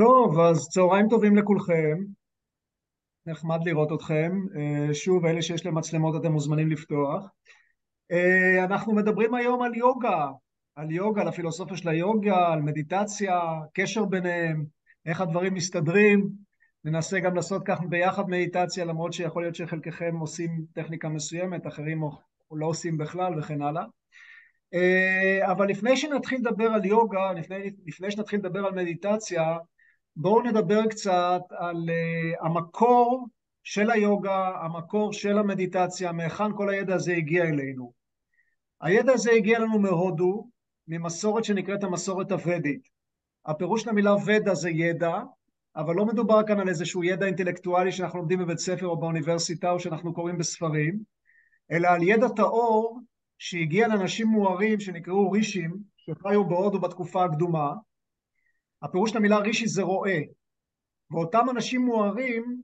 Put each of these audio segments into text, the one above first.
טוב, אז צהריים טובים לכולכם. נחמד לראות אתכם. אה, שוב, אלה שיש להם מצלמות אתם מוזמנים לפתוח. אה, אנחנו מדברים היום על יוגה, על יוגה, על הפילוסופיה של היוגה, על מדיטציה, קשר ביניהם, איך הדברים מסתדרים. ננסה גם לעשות כך ביחד מדיטציה, למרות שיכול להיות שחלקכם עושים טכניקה מסוימת, אחרים לא עושים בכלל וכן הלאה. אה, אבל לפני שנתחיל לדבר על יוגה, לפני, לפני שנתחיל לדבר על מדיטציה, בואו נדבר קצת על uh, המקור של היוגה, המקור של המדיטציה, מהיכן כל הידע הזה הגיע אלינו. הידע הזה הגיע לנו מהודו, ממסורת שנקראת המסורת הוודית. הפירוש למילה ודה זה ידע, אבל לא מדובר כאן על איזשהו ידע אינטלקטואלי שאנחנו לומדים בבית ספר או באוניברסיטה או שאנחנו קוראים בספרים, אלא על ידע טהור שהגיע לאנשים מוארים שנקראו רישים, שחיו בהודו בתקופה הקדומה, הפירוש למילה רישי זה רואה, ואותם אנשים מוארים,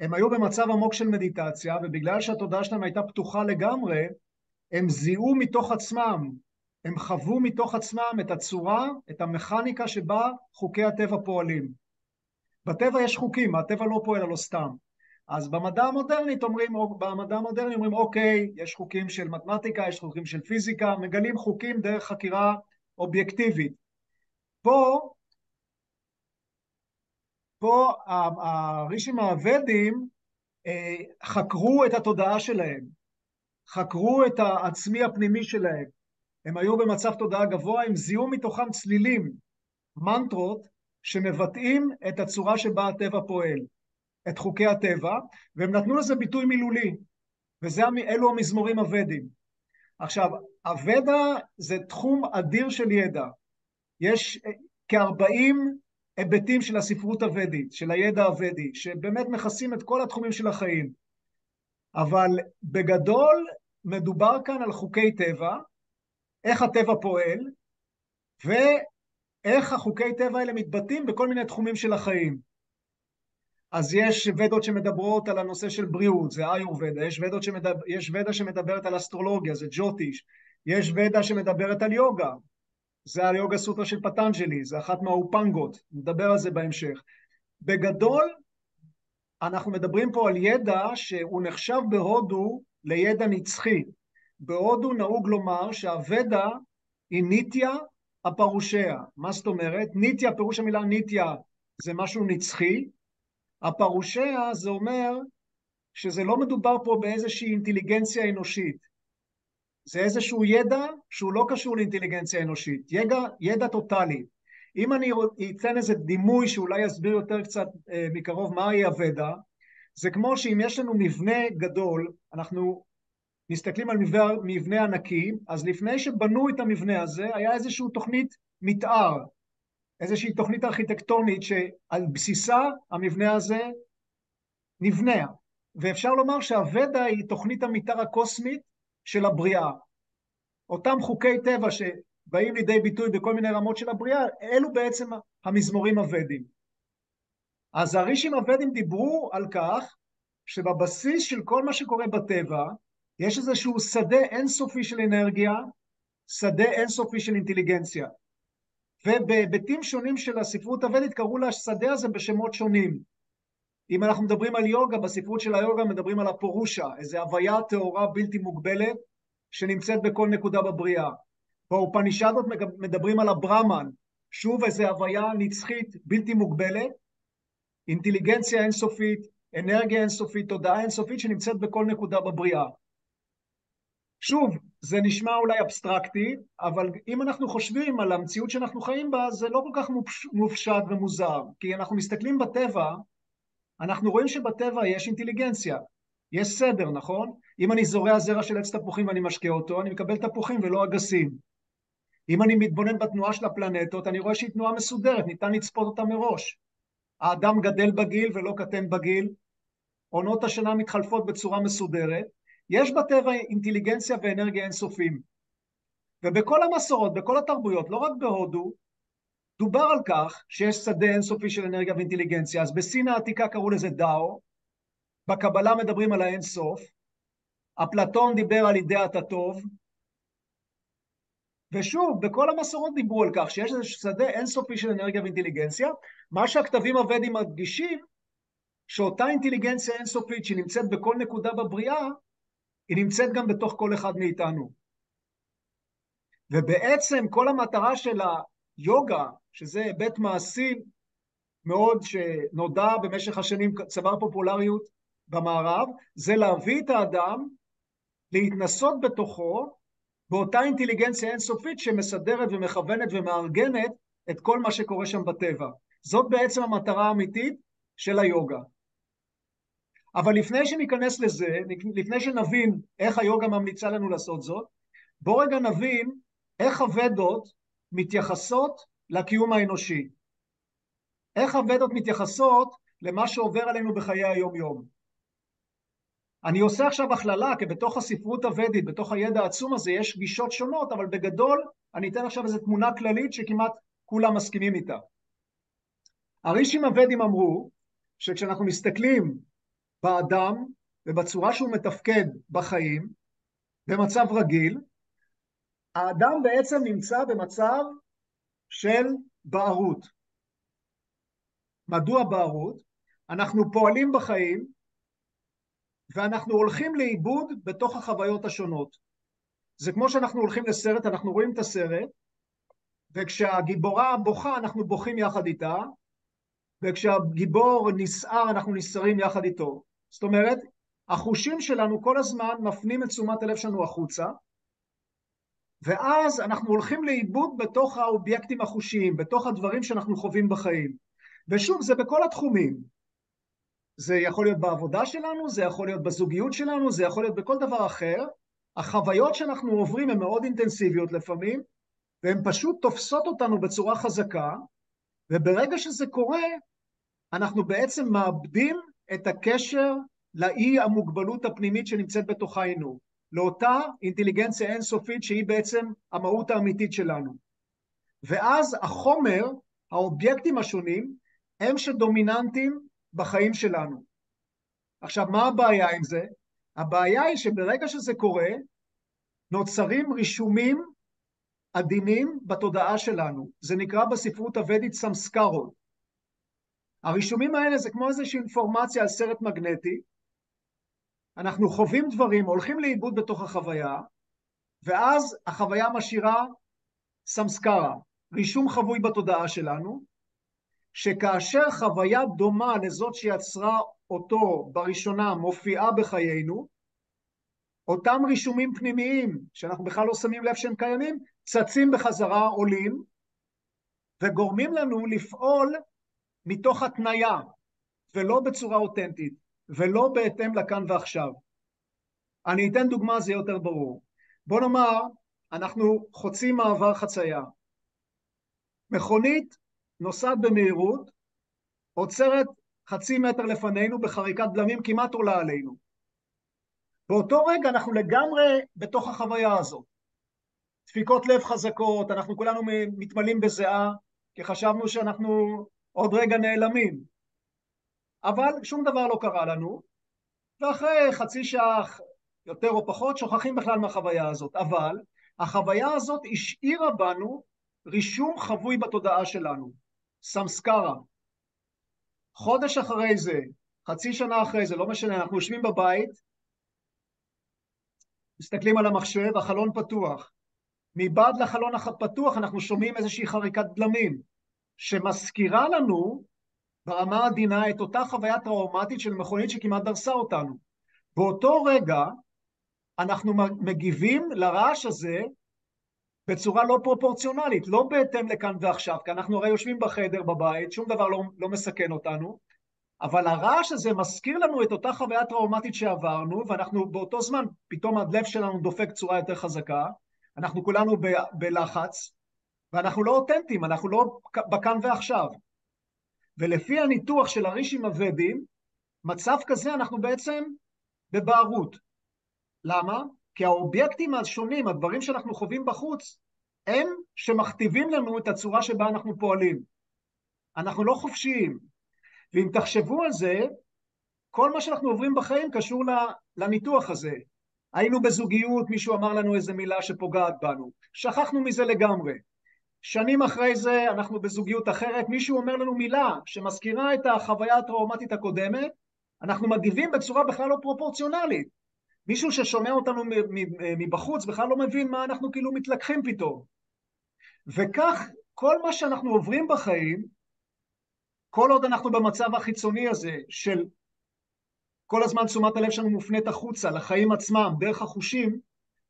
הם היו במצב עמוק של מדיטציה, ובגלל שהתודעה שלהם הייתה פתוחה לגמרי, הם זיהו מתוך עצמם, הם חוו מתוך עצמם את הצורה, את המכניקה שבה חוקי הטבע פועלים. בטבע יש חוקים, הטבע לא פועל הלא סתם. אז במדע המודרנית אומרים, במדע המודרני אומרים, אוקיי, יש חוקים של מתמטיקה, יש חוקים של פיזיקה, מגלים חוקים דרך חקירה אובייקטיבית. פה פה הרישים הוודים אה, חקרו את התודעה שלהם, חקרו את העצמי הפנימי שלהם. הם היו במצב תודעה גבוה, הם זיהו מתוכם צלילים, מנטרות, שמבטאים את הצורה שבה הטבע פועל, את חוקי הטבע, והם נתנו לזה ביטוי מילולי, ואלו המזמורים הוודים. עכשיו, הוודה זה תחום אדיר של ידע. יש כ-40 היבטים של הספרות הוודית, של הידע הוודי, שבאמת מכסים את כל התחומים של החיים. אבל בגדול מדובר כאן על חוקי טבע, איך הטבע פועל, ואיך החוקי טבע האלה מתבטאים בכל מיני תחומים של החיים. אז יש ודות שמדברות על הנושא של בריאות, זה איור-ודה, יש, שמדבר, יש ודה שמדברת על אסטרולוגיה, זה ג'וטיש, יש ודה שמדברת על יוגה, זה היוגה סוטרה של פטנג'לי, זה אחת מהאופנגות, נדבר על זה בהמשך. בגדול, אנחנו מדברים פה על ידע שהוא נחשב בהודו לידע נצחי. בהודו נהוג לומר שהוודה היא ניטיה הפרושיה. מה זאת אומרת? ניטיה, פירוש המילה ניטיה זה משהו נצחי, הפרושיה זה אומר שזה לא מדובר פה באיזושהי אינטליגנציה אנושית. זה איזשהו ידע שהוא לא קשור לאינטליגנציה אנושית, ידע, ידע טוטאלי. אם אני אתן איזה דימוי שאולי יסביר יותר קצת אה, מקרוב מהי הוודה, זה כמו שאם יש לנו מבנה גדול, אנחנו מסתכלים על מבנה, מבנה ענקי, אז לפני שבנו את המבנה הזה, היה איזושהי תוכנית מתאר, איזושהי תוכנית ארכיטקטונית שעל בסיסה המבנה הזה נבנה. ואפשר לומר שהוודה היא תוכנית המתאר הקוסמית של הבריאה. אותם חוקי טבע שבאים לידי ביטוי בכל מיני רמות של הבריאה, אלו בעצם המזמורים הוודים. אז הרישים הוודים דיברו על כך שבבסיס של כל מה שקורה בטבע, יש איזשהו שדה אינסופי של אנרגיה, שדה אינסופי של אינטליגנציה. ובהיבטים שונים של הספרות הוודית קראו לשדה הזה בשמות שונים. אם אנחנו מדברים על יוגה, בספרות של היוגה מדברים על הפורושה, איזו הוויה טהורה בלתי מוגבלת שנמצאת בכל נקודה בבריאה. באופנישדות מדברים על הברמן, שוב איזו הוויה נצחית בלתי מוגבלת, אינטליגנציה אינסופית, אנרגיה אינסופית, תודעה אינסופית שנמצאת בכל נקודה בבריאה. שוב, זה נשמע אולי אבסטרקטי, אבל אם אנחנו חושבים על המציאות שאנחנו חיים בה, זה לא כל כך מופשט ומוזר, כי אנחנו מסתכלים בטבע, אנחנו רואים שבטבע יש אינטליגנציה, יש סדר, נכון? אם אני זורע זרע של עץ תפוחים ואני משקה אותו, אני מקבל תפוחים ולא אגסים. אם אני מתבונן בתנועה של הפלנטות, אני רואה שהיא תנועה מסודרת, ניתן לצפות אותה מראש. האדם גדל בגיל ולא קטן בגיל, עונות השנה מתחלפות בצורה מסודרת, יש בטבע אינטליגנציה ואנרגיה אינסופים. ובכל המסורות, בכל התרבויות, לא רק בהודו, דובר על כך שיש שדה אינסופי של אנרגיה ואינטליגנציה, אז בסין העתיקה קראו לזה דאו, בקבלה מדברים על האינסוף, אפלטון דיבר על אידאת הטוב, ושוב, בכל המסורות דיברו על כך שיש איזה שדה אינסופי של אנרגיה ואינטליגנציה. מה שהכתבים הוודים מדגישים, שאותה אינטליגנציה אינסופית שנמצאת בכל נקודה בבריאה, היא נמצאת גם בתוך כל אחד מאיתנו. ובעצם כל המטרה של היוגה, שזה היבט מעשי מאוד שנודע במשך השנים, צבר פופולריות במערב, זה להביא את האדם להתנסות בתוכו באותה אינטליגנציה אינסופית שמסדרת ומכוונת ומארגנת את כל מה שקורה שם בטבע. זאת בעצם המטרה האמיתית של היוגה. אבל לפני שניכנס לזה, לפני שנבין איך היוגה ממליצה לנו לעשות זאת, בואו רגע נבין איך הוודות מתייחסות לקיום האנושי. איך הוודות מתייחסות למה שעובר עלינו בחיי היום-יום. אני עושה עכשיו הכללה, כי בתוך הספרות הוודית, בתוך הידע העצום הזה, יש גישות שונות, אבל בגדול אני אתן עכשיו איזו תמונה כללית שכמעט כולם מסכימים איתה. הרישים הוודים אמרו שכשאנחנו מסתכלים באדם ובצורה שהוא מתפקד בחיים, במצב רגיל, האדם בעצם נמצא במצב של בערות. מדוע בערות? אנחנו פועלים בחיים ואנחנו הולכים לאיבוד בתוך החוויות השונות. זה כמו שאנחנו הולכים לסרט, אנחנו רואים את הסרט, וכשהגיבורה בוכה אנחנו בוכים יחד איתה, וכשהגיבור נסער אנחנו נסערים יחד איתו. זאת אומרת, החושים שלנו כל הזמן מפנים את תשומת הלב שלנו החוצה, ואז אנחנו הולכים לאיבוד בתוך האובייקטים החושיים, בתוך הדברים שאנחנו חווים בחיים. ושוב, זה בכל התחומים. זה יכול להיות בעבודה שלנו, זה יכול להיות בזוגיות שלנו, זה יכול להיות בכל דבר אחר. החוויות שאנחנו עוברים הן מאוד אינטנסיביות לפעמים, והן פשוט תופסות אותנו בצורה חזקה, וברגע שזה קורה, אנחנו בעצם מאבדים את הקשר לאי המוגבלות הפנימית שנמצאת בתוכנו, לאותה אינטליגנציה אינסופית שהיא בעצם המהות האמיתית שלנו. ואז החומר, האובייקטים השונים, הם שדומיננטיים בחיים שלנו. עכשיו, מה הבעיה עם זה? הבעיה היא שברגע שזה קורה, נוצרים רישומים עדינים בתודעה שלנו. זה נקרא בספרות הוודית סמסקרות. הרישומים האלה זה כמו איזושהי אינפורמציה על סרט מגנטי. אנחנו חווים דברים, הולכים לאיבוד בתוך החוויה, ואז החוויה משאירה סמסקרה, רישום חבוי בתודעה שלנו, שכאשר חוויה דומה לזאת שיצרה אותו בראשונה מופיעה בחיינו, אותם רישומים פנימיים, שאנחנו בכלל לא שמים לב שהם קיימים, צצים בחזרה, עולים, וגורמים לנו לפעול מתוך התניה, ולא בצורה אותנטית, ולא בהתאם לכאן ועכשיו. אני אתן דוגמה, זה יותר ברור. בוא נאמר, אנחנו חוצים מעבר חצייה. מכונית נוסעת במהירות, עוצרת חצי מטר לפנינו בחריקת בלמים כמעט עולה עלינו. באותו רגע אנחנו לגמרי בתוך החוויה הזאת. דפיקות לב חזקות, אנחנו כולנו מתמלאים בזיעה, כי חשבנו שאנחנו עוד רגע נעלמים. אבל שום דבר לא קרה לנו, ואחרי חצי שעה יותר או פחות שוכחים בכלל מהחוויה הזאת. אבל החוויה הזאת השאירה בנו רישום חבוי בתודעה שלנו, סמסקרה. חודש אחרי זה, חצי שנה אחרי זה, לא משנה, אנחנו יושבים בבית, מסתכלים על המחשב, החלון פתוח. מבעד לחלון הפתוח אנחנו שומעים איזושהי חריקת בלמים. שמזכירה לנו ברמה העדינה את אותה חוויה טראומטית של מכונית שכמעט דרסה אותנו. באותו רגע אנחנו מגיבים לרעש הזה בצורה לא פרופורציונלית, לא בהתאם לכאן ועכשיו, כי אנחנו הרי יושבים בחדר בבית, שום דבר לא, לא מסכן אותנו, אבל הרעש הזה מזכיר לנו את אותה חוויה טראומטית שעברנו, ואנחנו באותו זמן, פתאום הלב שלנו דופק צורה יותר חזקה, אנחנו כולנו ב, בלחץ, ואנחנו לא אותנטיים, אנחנו לא בכאן ועכשיו. ולפי הניתוח של הרישים הוודים, מצב כזה אנחנו בעצם בבערות. למה? כי האובייקטים השונים, הדברים שאנחנו חווים בחוץ, הם שמכתיבים לנו את הצורה שבה אנחנו פועלים. אנחנו לא חופשיים. ואם תחשבו על זה, כל מה שאנחנו עוברים בחיים קשור לניתוח הזה. היינו בזוגיות, מישהו אמר לנו איזה מילה שפוגעת בנו. שכחנו מזה לגמרי. שנים אחרי זה אנחנו בזוגיות אחרת, מישהו אומר לנו מילה שמזכירה את החוויה הטראומטית הקודמת, אנחנו מגיבים בצורה בכלל לא פרופורציונלית. מישהו ששומע אותנו מבחוץ בכלל לא מבין מה אנחנו כאילו מתלקחים פתאום. וכך כל מה שאנחנו עוברים בחיים, כל עוד אנחנו במצב החיצוני הזה של כל הזמן תשומת הלב שלנו מופנית החוצה, לחיים עצמם, דרך החושים,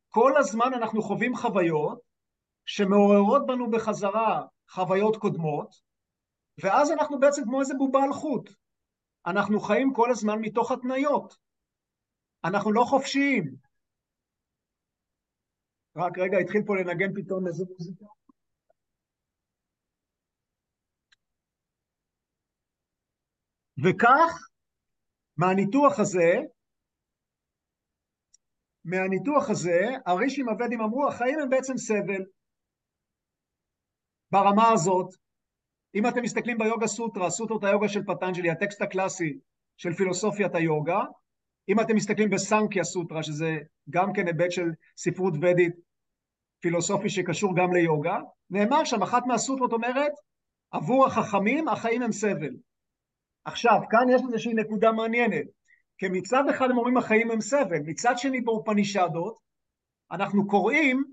כל הזמן אנחנו חווים חוויות שמעוררות בנו בחזרה חוויות קודמות, ואז אנחנו בעצם כמו איזה בובה על חוט. אנחנו חיים כל הזמן מתוך התניות. אנחנו לא חופשיים. רק רגע, התחיל פה לנגן פתאום איזה מוזיקה. וכך, מהניתוח הזה, מהניתוח הזה, הרישים הוודים אמרו, החיים הם בעצם סבל. ברמה הזאת, אם אתם מסתכלים ביוגה סוטרה, סוטרות היוגה של פטנג'לי, הטקסט הקלאסי של פילוסופיית היוגה, אם אתם מסתכלים בסנקיה סוטרה, שזה גם כן היבט של ספרות ודית פילוסופי שקשור גם ליוגה, נאמר שם, אחת מהסוטרות אומרת, עבור החכמים החיים הם סבל. עכשיו, כאן יש איזושהי נקודה מעניינת, כי מצד אחד הם אומרים החיים הם סבל, מצד שני באופנישדות, אנחנו קוראים,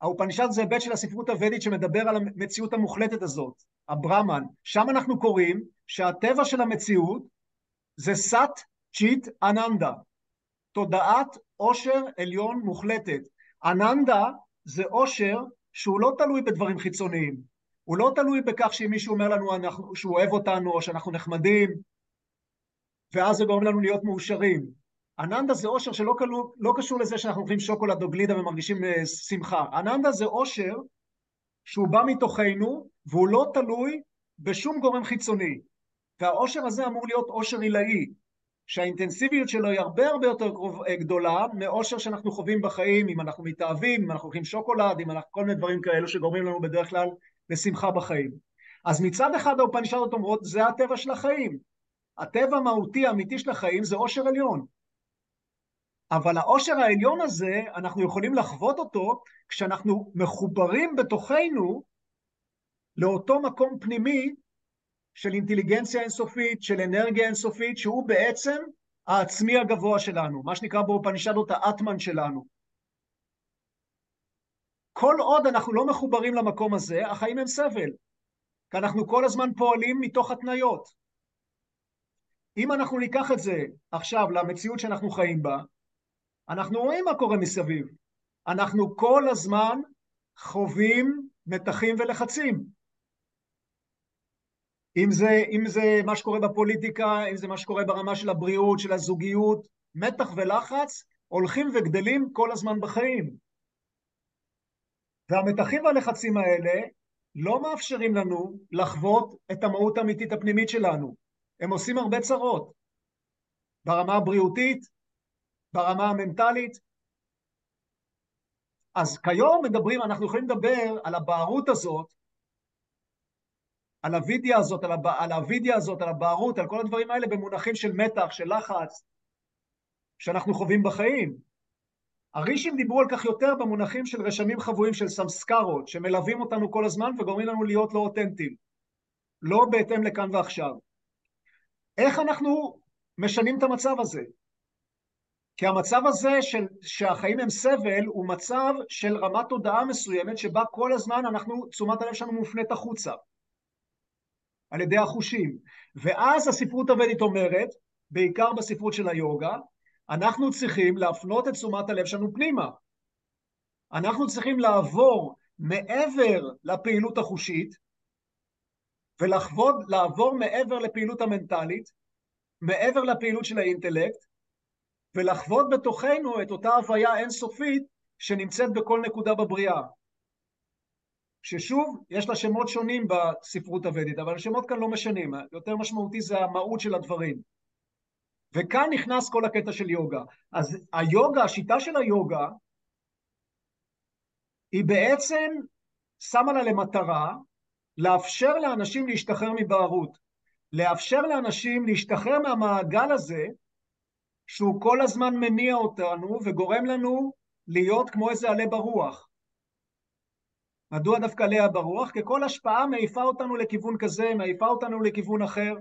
האופנישד זה היבט של הספרות הוודית שמדבר על המציאות המוחלטת הזאת, הברמן, שם אנחנו קוראים שהטבע של המציאות זה סאט צ'יט אננדה, תודעת עושר עליון מוחלטת. אננדה זה עושר שהוא לא תלוי בדברים חיצוניים, הוא לא תלוי בכך שאם מישהו אומר לנו אנחנו, שהוא אוהב אותנו או שאנחנו נחמדים, ואז זה גורם לנו להיות מאושרים. אננדה זה אושר שלא קלו, לא קשור לזה שאנחנו אוכלים שוקולד או גלידה ומרגישים uh, שמחה. אננדה זה אושר שהוא בא מתוכנו והוא לא תלוי בשום גורם חיצוני. והאושר הזה אמור להיות אושר עילאי, שהאינטנסיביות שלו היא הרבה הרבה יותר אה, גדולה מאושר שאנחנו חווים בחיים, אם אנחנו מתאהבים, אם אנחנו אוכלים שוקולד, אם אנחנו כל מיני דברים כאלו שגורמים לנו בדרך כלל לשמחה בחיים. אז מצד אחד האופנישדות אומרות, זה הטבע של החיים. הטבע המהותי האמיתי של החיים זה עושר עליון. אבל העושר העליון הזה, אנחנו יכולים לחוות אותו כשאנחנו מחוברים בתוכנו לאותו מקום פנימי של אינטליגנציה אינסופית, של אנרגיה אינסופית, שהוא בעצם העצמי הגבוה שלנו, מה שנקרא באופנישדות האטמן שלנו. כל עוד אנחנו לא מחוברים למקום הזה, החיים הם סבל. כי אנחנו כל הזמן פועלים מתוך התניות. אם אנחנו ניקח את זה עכשיו למציאות שאנחנו חיים בה, אנחנו רואים מה קורה מסביב. אנחנו כל הזמן חווים מתחים ולחצים. אם זה, אם זה מה שקורה בפוליטיקה, אם זה מה שקורה ברמה של הבריאות, של הזוגיות, מתח ולחץ הולכים וגדלים כל הזמן בחיים. והמתחים והלחצים האלה לא מאפשרים לנו לחוות את המהות האמיתית הפנימית שלנו. הם עושים הרבה צרות. ברמה הבריאותית, ברמה המנטלית. אז כיום מדברים, אנחנו יכולים לדבר על הבערות הזאת, על הווידיה הזאת, על, הב... על הווידיה הזאת, על הבערות, על כל הדברים האלה במונחים של מתח, של לחץ, שאנחנו חווים בחיים. הרישים דיברו על כך יותר במונחים של רשמים חבויים של סמסקרות, שמלווים אותנו כל הזמן וגורמים לנו להיות לא אותנטיים, לא בהתאם לכאן ועכשיו. איך אנחנו משנים את המצב הזה? כי המצב הזה של, שהחיים הם סבל הוא מצב של רמת תודעה מסוימת שבה כל הזמן אנחנו, תשומת הלב שלנו מופנית החוצה על ידי החושים. ואז הספרות הוודית אומרת, בעיקר בספרות של היוגה, אנחנו צריכים להפנות את תשומת הלב שלנו פנימה. אנחנו צריכים לעבור מעבר לפעילות החושית ולחוות, לעבור מעבר לפעילות המנטלית, מעבר לפעילות של האינטלקט, ולחוות בתוכנו את אותה הוויה אינסופית שנמצאת בכל נקודה בבריאה. ששוב, יש לה שמות שונים בספרות הוודית, אבל השמות כאן לא משנים, יותר משמעותי זה המהות של הדברים. וכאן נכנס כל הקטע של יוגה. אז היוגה, השיטה של היוגה, היא בעצם שמה לה למטרה לאפשר לאנשים להשתחרר מבערות, לאפשר לאנשים להשתחרר מהמעגל הזה שהוא כל הזמן מניע אותנו וגורם לנו להיות כמו איזה עלה ברוח. מדוע דווקא עלה ברוח? כי כל השפעה מעיפה אותנו לכיוון כזה, מעיפה אותנו לכיוון אחר.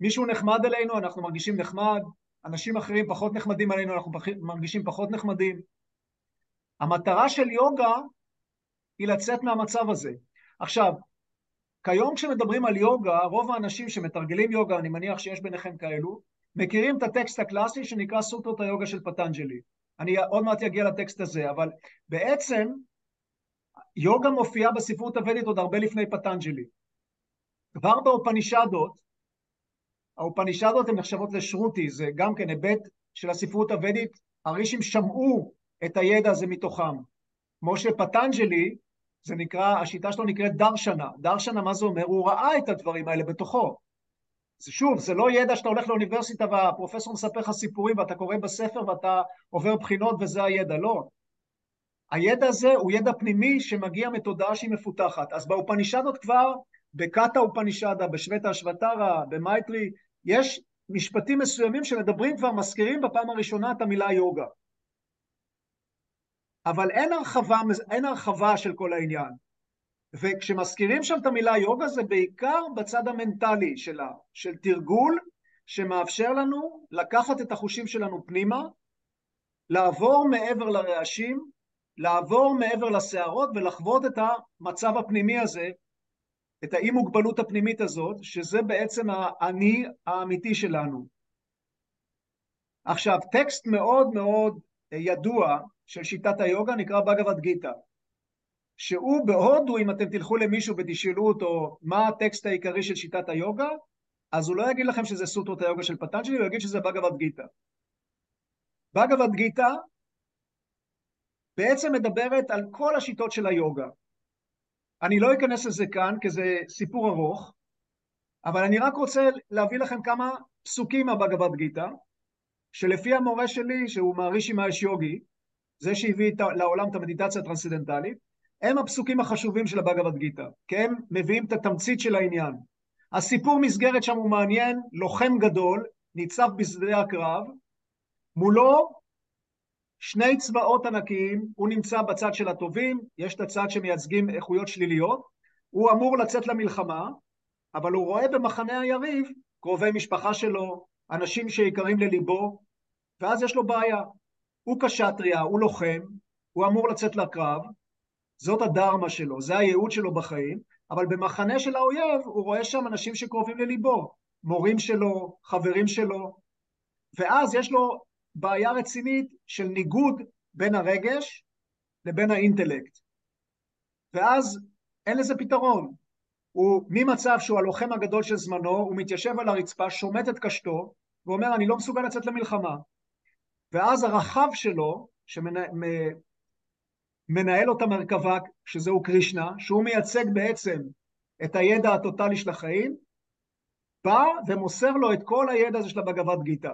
מישהו נחמד אלינו, אנחנו מרגישים נחמד, אנשים אחרים פחות נחמדים עלינו, אנחנו מרגישים פחות נחמדים. המטרה של יוגה היא לצאת מהמצב הזה. עכשיו, כיום כשמדברים על יוגה, רוב האנשים שמתרגלים יוגה, אני מניח שיש ביניכם כאלו, מכירים את הטקסט הקלאסי שנקרא סוטרות היוגה של פטנג'לי. אני עוד מעט אגיע לטקסט הזה, אבל בעצם יוגה מופיעה בספרות הוודית עוד הרבה לפני פטנג'לי. כבר באופנישדות, האופנישדות הן נחשבות לשרותי, זה גם כן היבט של הספרות הוודית, הרישים שמעו את הידע הזה מתוכם. כמו שפטנג'לי, זה נקרא, השיטה שלו נקראת דרשנה. דרשנה, מה זה אומר? הוא ראה את הדברים האלה בתוכו. זה שוב, זה לא ידע שאתה הולך לאוניברסיטה והפרופסור מספר לך סיפורים ואתה קורא בספר ואתה עובר בחינות וזה הידע, לא. הידע הזה הוא ידע פנימי שמגיע מתודעה שהיא מפותחת. אז באופנישדות כבר, בקאטה אופנישדה, בשבטה אשוותרה, במייטרי, יש משפטים מסוימים שמדברים כבר, מזכירים בפעם הראשונה את המילה יוגה. אבל אין הרחבה, אין הרחבה של כל העניין. וכשמזכירים שם את המילה יוגה זה בעיקר בצד המנטלי שלה, של תרגול שמאפשר לנו לקחת את החושים שלנו פנימה, לעבור מעבר לרעשים, לעבור מעבר לסערות ולחוות את המצב הפנימי הזה, את האי מוגבלות הפנימית הזאת, שזה בעצם האני האמיתי שלנו. עכשיו, טקסט מאוד מאוד ידוע של שיטת היוגה נקרא בגבד גיתא, שהוא בהודו, אם אתם תלכו למישהו ותשאלו אותו מה הטקסט העיקרי של שיטת היוגה, אז הוא לא יגיד לכם שזה סוטרות היוגה של פטנג'לי, הוא יגיד שזה בגבד גיתא. בגבד גיתא בעצם מדברת על כל השיטות של היוגה. אני לא אכנס לזה כאן, כי זה סיפור ארוך, אבל אני רק רוצה להביא לכם כמה פסוקים מהבגבד גיתא, שלפי המורה שלי, שהוא מהרישי מאש יוגי, זה שהביא לעולם את המדיטציה הטרנסצדנטלית, הם הפסוקים החשובים של הבגבד גיתא, כי הם מביאים את התמצית של העניין. הסיפור מסגרת שם הוא מעניין, לוחם גדול, ניצב בשדה הקרב, מולו שני צבאות ענקיים, הוא נמצא בצד של הטובים, יש את הצד שמייצגים איכויות שליליות, הוא אמור לצאת למלחמה, אבל הוא רואה במחנה היריב קרובי משפחה שלו, אנשים שיקרים לליבו, ואז יש לו בעיה. הוא קשטריה, הוא לוחם, הוא אמור לצאת לקרב, זאת הדרמה שלו, זה הייעוד שלו בחיים, אבל במחנה של האויב הוא רואה שם אנשים שקרובים לליבו, מורים שלו, חברים שלו, ואז יש לו בעיה רצינית של ניגוד בין הרגש לבין האינטלקט. ואז אין לזה פתרון. הוא ממצב שהוא הלוחם הגדול של זמנו, הוא מתיישב על הרצפה, שומט את קשתו, ואומר, אני לא מסוגל לצאת למלחמה. ואז הרחב שלו, שמנהל לו את המרכבה, שזהו קרישנה, שהוא מייצג בעצם את הידע הטוטלי של החיים, בא ומוסר לו את כל הידע הזה של הבגבת גיתא.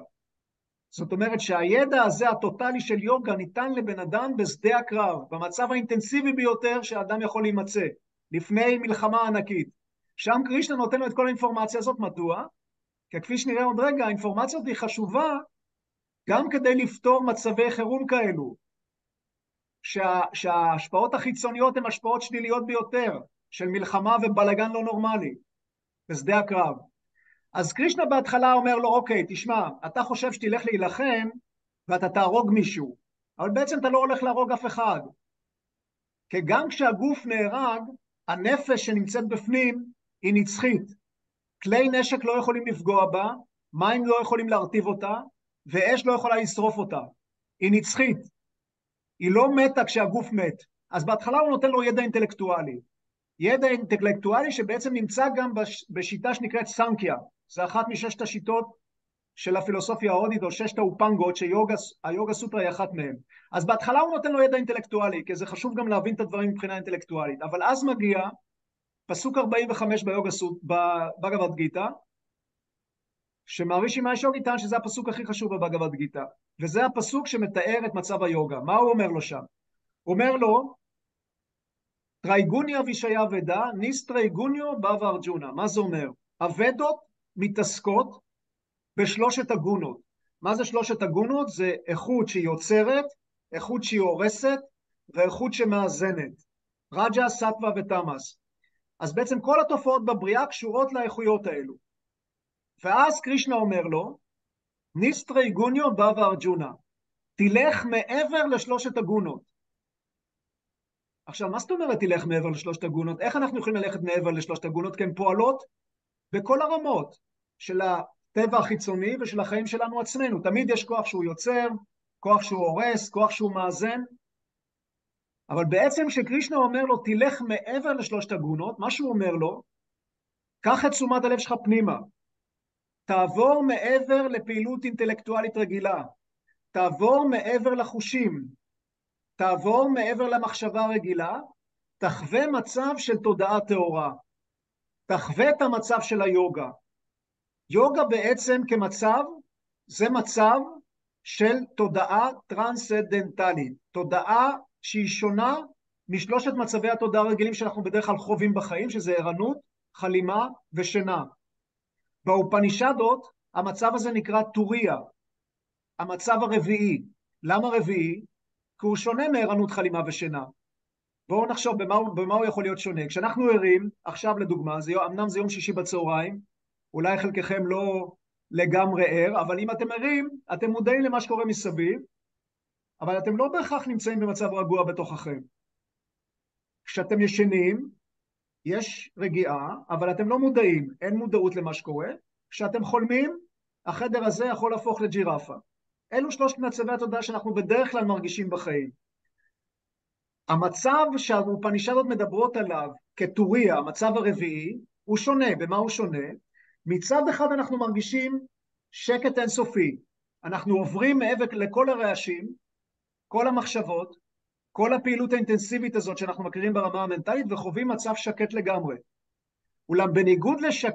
זאת אומרת שהידע הזה, הטוטלי של יוגה, ניתן לבן אדם בשדה הקרב, במצב האינטנסיבי ביותר שהאדם יכול להימצא, לפני מלחמה ענקית. שם קרישנה נותן לו את כל האינפורמציה הזאת, מדוע? כי כפי שנראה עוד רגע, האינפורמציה הזאת היא חשובה גם כדי לפתור מצבי חירום כאלו, שה, שההשפעות החיצוניות הן השפעות שליליות ביותר, של מלחמה ובלגן לא נורמלי, בשדה הקרב. אז קרישנה בהתחלה אומר לו, אוקיי, תשמע, אתה חושב שתלך להילחם ואתה תהרוג מישהו, אבל בעצם אתה לא הולך להרוג אף אחד. כי גם כשהגוף נהרג, הנפש שנמצאת בפנים היא נצחית. כלי נשק לא יכולים לפגוע בה, מים לא יכולים להרטיב אותה, ואש לא יכולה לשרוף אותה. היא נצחית. היא לא מתה כשהגוף מת. אז בהתחלה הוא נותן לו ידע אינטלקטואלי. ידע אינטלקטואלי שבעצם נמצא גם בש... בשיטה שנקראת סנקיה. זה אחת מששת השיטות של הפילוסופיה ההודית, או ששת האופנגות, שהיוגה סוטרה היא אחת מהן. אז בהתחלה הוא נותן לו ידע אינטלקטואלי, כי זה חשוב גם להבין את הדברים מבחינה אינטלקטואלית. אבל אז מגיע פסוק 45 ביוגה סוט... בבגבד גיתא, שמהרישי מהש יוגי טען שזה הפסוק הכי חשוב בבהגווד גיתא, וזה הפסוק שמתאר את מצב היוגה. מה הוא אומר לו שם? הוא אומר לו, त्रैगुण्य विषया वेदा, निस्त्रैगुण्यो भवार्जुन. מה זה אומר? הוודות מתעסקות בשלושת הגונות. מה זה שלושת הגונות? זה איכות שהיא יוצרת, איכות שהיא הורסת ואיכות שמאזנת. רג'ה, סטווה ותמאס. אז בעצם כל התופעות בבריאה קשורות לאיכויות האלו. ואז קרישנה אומר לו, ניסטרי גוניו בא וארג'ונה, תלך מעבר לשלושת הגונות. עכשיו, מה זאת אומרת תלך מעבר לשלושת הגונות? איך אנחנו יכולים ללכת מעבר לשלושת הגונות? כי הן פועלות בכל הרמות של הטבע החיצוני ושל החיים שלנו עצמנו. תמיד יש כוח שהוא יוצר, כוח שהוא הורס, כוח שהוא מאזן. אבל בעצם כשקרישנה אומר לו, תלך מעבר לשלושת הגונות, מה שהוא אומר לו, קח את תשומת הלב שלך פנימה. תעבור מעבר לפעילות אינטלקטואלית רגילה. תעבור מעבר לחושים. תעבור מעבר למחשבה הרגילה, תחווה מצב של תודעה טהורה. תחווה את המצב של היוגה. יוגה בעצם כמצב, זה מצב של תודעה טרנסדנטלית, תודעה שהיא שונה משלושת מצבי התודעה הרגילים שאנחנו בדרך כלל חווים בחיים, שזה ערנות, חלימה ושינה. באופנישדות המצב הזה נקרא טוריה, המצב הרביעי. למה רביעי? כי הוא שונה מערנות חלימה ושינה. בואו נחשוב במה, במה הוא יכול להיות שונה. כשאנחנו ערים, עכשיו לדוגמה, זה, אמנם זה יום שישי בצהריים, אולי חלקכם לא לגמרי ער, אבל אם אתם ערים, אתם מודעים למה שקורה מסביב, אבל אתם לא בהכרח נמצאים במצב רגוע בתוככם. כשאתם ישנים, יש רגיעה, אבל אתם לא מודעים, אין מודעות למה שקורה. כשאתם חולמים, החדר הזה יכול להפוך לג'ירפה. אלו שלושת מצבי התודעה שאנחנו בדרך כלל מרגישים בחיים. המצב שהאופנישדות מדברות עליו כטוריה, המצב הרביעי, הוא שונה. במה הוא שונה? מצד אחד אנחנו מרגישים שקט אינסופי. אנחנו עוברים מעבר לכל הרעשים, כל המחשבות, כל הפעילות האינטנסיבית הזאת שאנחנו מכירים ברמה המנטלית וחווים מצב שקט לגמרי. אולם בניגוד, לשק...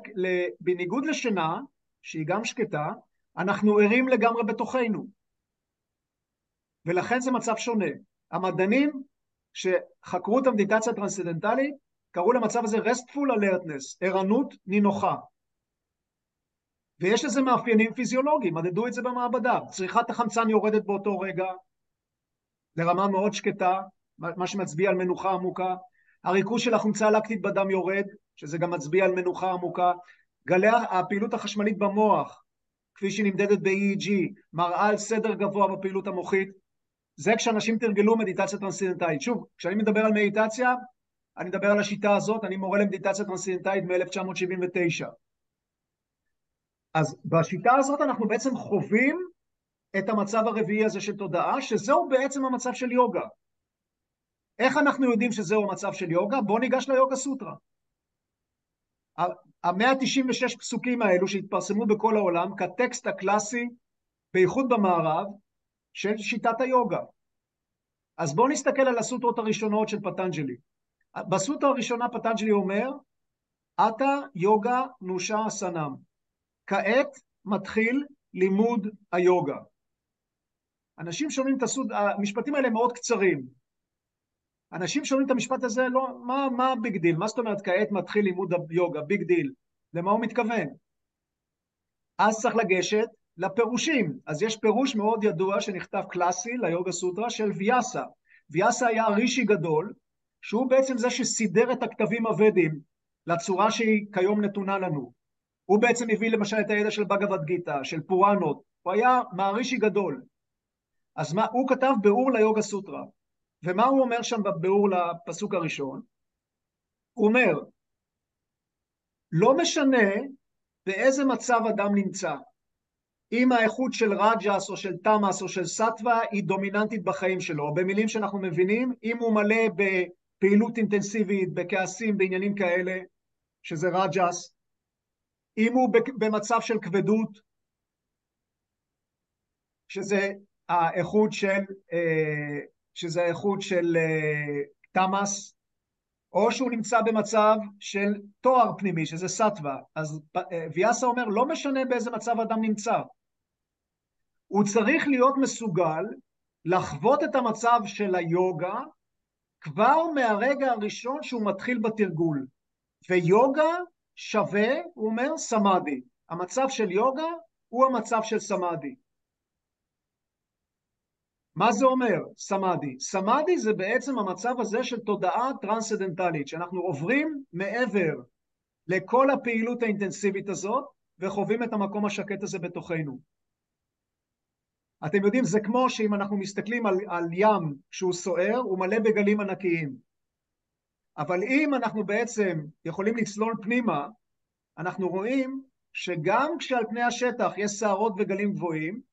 בניגוד לשינה, שהיא גם שקטה, אנחנו ערים לגמרי בתוכנו. ולכן זה מצב שונה. המדענים שחקרו את המדיטציה הטרנסצדנטלית קראו למצב הזה restful alertness, ערנות נינוחה. ויש לזה מאפיינים פיזיולוגיים, מדדו את זה במעבדה. צריכת החמצן יורדת באותו רגע לרמה מאוד שקטה, מה שמצביע על מנוחה עמוקה. הריכוז של החומצה הלקטית בדם יורד, שזה גם מצביע על מנוחה עמוקה. גלי הפעילות החשמלית במוח, כפי שהיא נמדדת ב-EEG, מראה על סדר גבוה בפעילות המוחית. זה כשאנשים תרגלו מדיטציה טרנסצנדנטלית. שוב, כשאני מדבר על מדיטציה, אני מדבר על השיטה הזאת, אני מורה למדיטציה טרנסצנדנטלית מ-1979. אז בשיטה הזאת אנחנו בעצם חווים את המצב הרביעי הזה של תודעה, שזהו בעצם המצב של יוגה. איך אנחנו יודעים שזהו המצב של יוגה? בואו ניגש ליוגה סוטרה. ה-196 פסוקים האלו שהתפרסמו בכל העולם כטקסט הקלאסי, בייחוד במערב, של שיטת היוגה. אז בואו נסתכל על הסוטרות הראשונות של פטנג'לי. בסוטרה הראשונה פטנג'לי אומר, अथ योगानुशासनम्. כעת מתחיל לימוד היוגה. אנשים שומעים את הסוד, המשפטים האלה מאוד קצרים. אנשים שומעים את המשפט הזה, לא, מה, מה big deal? מה זאת אומרת כעת מתחיל לימוד היוגה, big deal? למה הוא מתכוון? אז צריך לגשת לפירושים. אז יש פירוש מאוד ידוע שנכתב קלאסי ליוגה סוטרה של ויאסה. ויאסה היה רישי גדול, שהוא בעצם זה שסידר את הכתבים הוודים לצורה שהיא כיום נתונה לנו. הוא בעצם הביא למשל את הידע של בגבד גיתא, של פוראנות, הוא היה מערישי גדול. אז מה, הוא כתב ביאור ליוגה סוטרה, ומה הוא אומר שם בביאור לפסוק הראשון? הוא אומר, לא משנה באיזה מצב אדם נמצא, אם האיכות של רג'ס או של תמאס או של סטווה היא דומיננטית בחיים שלו, במילים שאנחנו מבינים, אם הוא מלא בפעילות אינטנסיבית, בכעסים, בעניינים כאלה, שזה רג'ס, אם הוא במצב של כבדות, שזה האיכות של, אה, שזה האיכות של אה, תמאס, או שהוא נמצא במצב של תואר פנימי, שזה סטווה. אז אה, ויאסה אומר, לא משנה באיזה מצב אדם נמצא. הוא צריך להיות מסוגל לחוות את המצב של היוגה כבר מהרגע הראשון שהוא מתחיל בתרגול. ויוגה שווה, הוא אומר, סמאדי. המצב של יוגה הוא המצב של סמאדי. מה זה אומר, סמאדי? סמאדי זה בעצם המצב הזה של תודעה טרנסדנטלית, שאנחנו עוברים מעבר לכל הפעילות האינטנסיבית הזאת, וחווים את המקום השקט הזה בתוכנו. אתם יודעים, זה כמו שאם אנחנו מסתכלים על, על ים שהוא סוער, הוא מלא בגלים ענקיים. אבל אם אנחנו בעצם יכולים לצלול פנימה, אנחנו רואים שגם כשעל פני השטח יש סערות וגלים גבוהים,